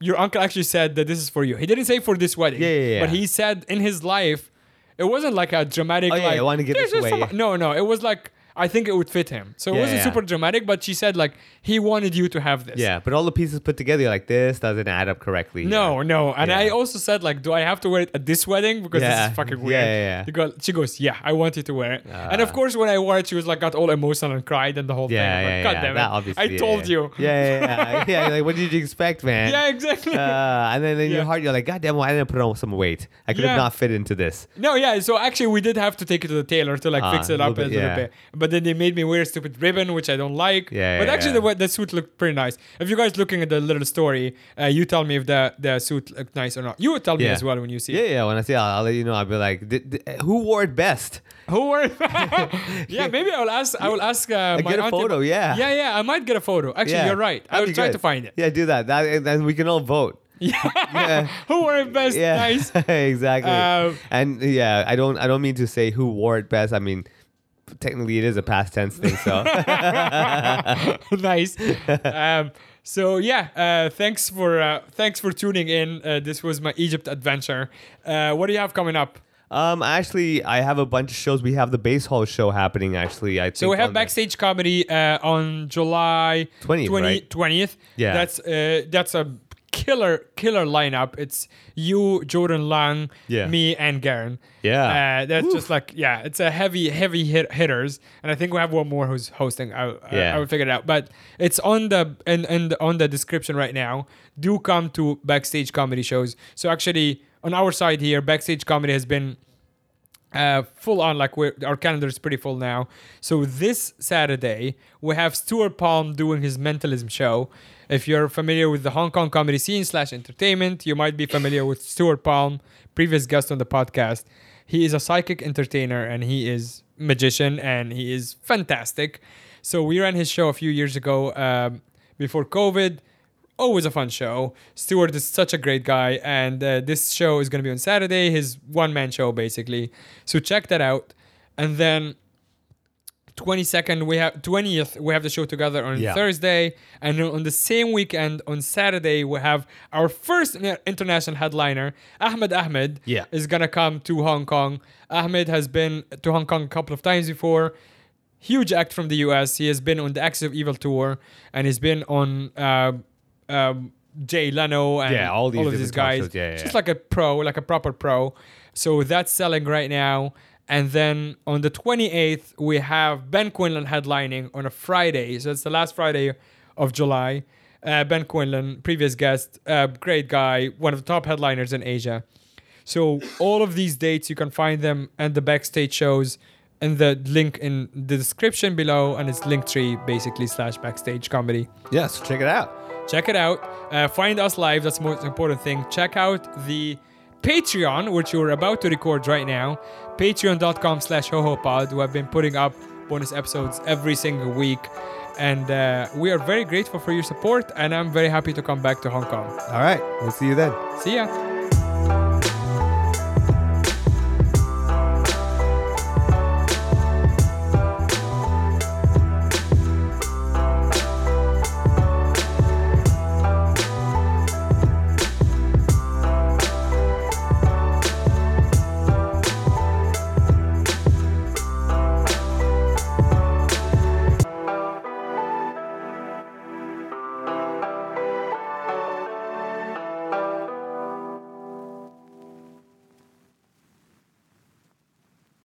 Speaker 4: Your uncle actually said that this is for you. He didn't say for this wedding.
Speaker 3: Yeah, yeah, yeah.
Speaker 4: But he said in his life, it wasn't like a dramatic
Speaker 3: Oh, yeah,
Speaker 4: like
Speaker 3: I wanna give
Speaker 4: "This
Speaker 3: this
Speaker 4: is
Speaker 3: away, yeah.
Speaker 4: No, no. It was like I think it would fit him. So it wasn't
Speaker 3: yeah.
Speaker 4: super dramatic, but she said like he wanted you to have this.
Speaker 3: Yeah, but all the pieces put together, you're like this doesn't add up correctly.
Speaker 4: No, no. And
Speaker 3: Yeah.
Speaker 4: I also said, like, do I have to wear it at this wedding? Because this is fucking weird.
Speaker 3: yeah, yeah.
Speaker 4: She, go, she goes, yeah, I want you to wear it. and of
Speaker 3: Ah.
Speaker 4: course, when I wore it, she was like, got all emotional and cried and the whole
Speaker 3: Yeah,
Speaker 4: thing.
Speaker 3: Yeah,
Speaker 4: like, God
Speaker 3: yeah.
Speaker 4: damn
Speaker 3: That
Speaker 4: it.
Speaker 3: obviously,
Speaker 4: I
Speaker 3: yeah,
Speaker 4: told
Speaker 3: yeah.
Speaker 4: you.
Speaker 3: Yeah, yeah, yeah. yeah. Like, what did you expect, man?
Speaker 4: Yeah, exactly.
Speaker 3: Uh, and then in
Speaker 4: Yeah.
Speaker 3: your heart, you're like, God damn, why didn't I put on some weight? I could
Speaker 4: Yeah.
Speaker 3: have not fit into this.
Speaker 4: no, yeah. So actually, we did have to take it to the tailor to like
Speaker 3: Ah,
Speaker 4: fix it
Speaker 3: a
Speaker 4: up a little
Speaker 3: yeah.
Speaker 4: bit. But then they made me wear a stupid ribbon, which I don't like.
Speaker 3: Yeah,
Speaker 4: But
Speaker 3: yeah,
Speaker 4: actually,
Speaker 3: yeah.
Speaker 4: the the suit looked pretty nice. If you guys looking at the little story, uh, you tell me if the the suit looked nice or not. You would tell me as well when you see
Speaker 3: Yeah,
Speaker 4: it.
Speaker 3: yeah. When I see it, I'll, I'll let you know. I'll be like, "Did- did- who wore it best?
Speaker 4: Who were? yeah, maybe I will ask. I will ask. Uh, my
Speaker 3: get a
Speaker 4: auntie-
Speaker 3: photo, yeah.
Speaker 4: Yeah, yeah. I might get a photo. Actually,
Speaker 3: Yeah,
Speaker 4: you're right. I
Speaker 3: that'd
Speaker 4: will try
Speaker 3: good.
Speaker 4: to find it.
Speaker 3: Yeah, do that. That and then we can all vote. Yeah.
Speaker 4: Who wore it best?
Speaker 3: Yeah,
Speaker 4: Nice.
Speaker 3: exactly.
Speaker 4: Um,
Speaker 3: and yeah, I don't, I don't mean to say who wore it best. I mean, technically, it is a past tense thing. So
Speaker 4: nice. Um, So yeah, uh, thanks for uh, thanks for tuning in. Uh, this was my Egypt adventure. Uh, what do you have coming up?
Speaker 3: Um, actually, I have a bunch of shows. We have the base hall show happening. Actually, I think
Speaker 4: So we have
Speaker 3: on the-
Speaker 4: backstage comedy uh, on July
Speaker 3: 20th,
Speaker 4: 20
Speaker 3: right?
Speaker 4: 20th.
Speaker 3: Yeah.
Speaker 4: that's uh, that's a killer killer lineup. It's you, Jordan Lang,
Speaker 3: Yeah.
Speaker 4: me, and Garen.
Speaker 3: Yeah.
Speaker 4: uh, that's just like yeah, it's a heavy heavy hit hitters, and I think we have one more who's hosting. I, I,
Speaker 3: Yeah.
Speaker 4: I will figure it out, but it's on the and and on the description right now. Do come to backstage comedy shows. So actually, on our side here, backstage comedy has been uh, full on like we're, our calendar is pretty full now so this saturday we have stuart palm doing his mentalism show if you're familiar with the hong kong comedy scene slash entertainment you might be familiar with stuart palm previous guest on the podcast he is a psychic entertainer and he is magician and he is fantastic so we ran his show a few years ago um, before covid always a fun show. Stewart is such a great guy, and uh, this show is going to be on Saturday, his one man show basically. So check that out. And then 22nd, we have 20th, we have the show together on
Speaker 3: Yeah.
Speaker 4: Thursday, and on the same weekend on Saturday, we have our first international headliner, Ahmed Ahmed,
Speaker 3: Yeah.
Speaker 4: is gonna come to Hong Kong. Ahmed has been to Hong Kong a couple of times before huge act from the US. He has been on the Axis of Evil tour and he's been on uh, um, Jay Leno and
Speaker 3: Yeah, all these
Speaker 4: of these guys.
Speaker 3: shows. Yeah, yeah,
Speaker 4: Just like a pro, like a proper pro. So that's selling right now. And then on the 28th, we have Ben Quinlan headlining on a Friday. So it's the last Friday of July. Uh, ben Quinlan, previous guest, uh, great guy, one of the top headliners in Asia. So all of these dates you can find them and the backstage shows and the link in the description below and it's linktree basically slash backstage comedy.
Speaker 3: Yeah, so check it out.
Speaker 4: Check it out. Uh, find us live. That's the most important thing. Check out the Patreon, which we're about to record right now. Patreon.com slash HoHoPod. We have been putting up bonus episodes every single week. And uh, we are very grateful for your support. And I'm very happy to come back to Hong Kong.
Speaker 3: All right, we'll see you then.
Speaker 4: See ya.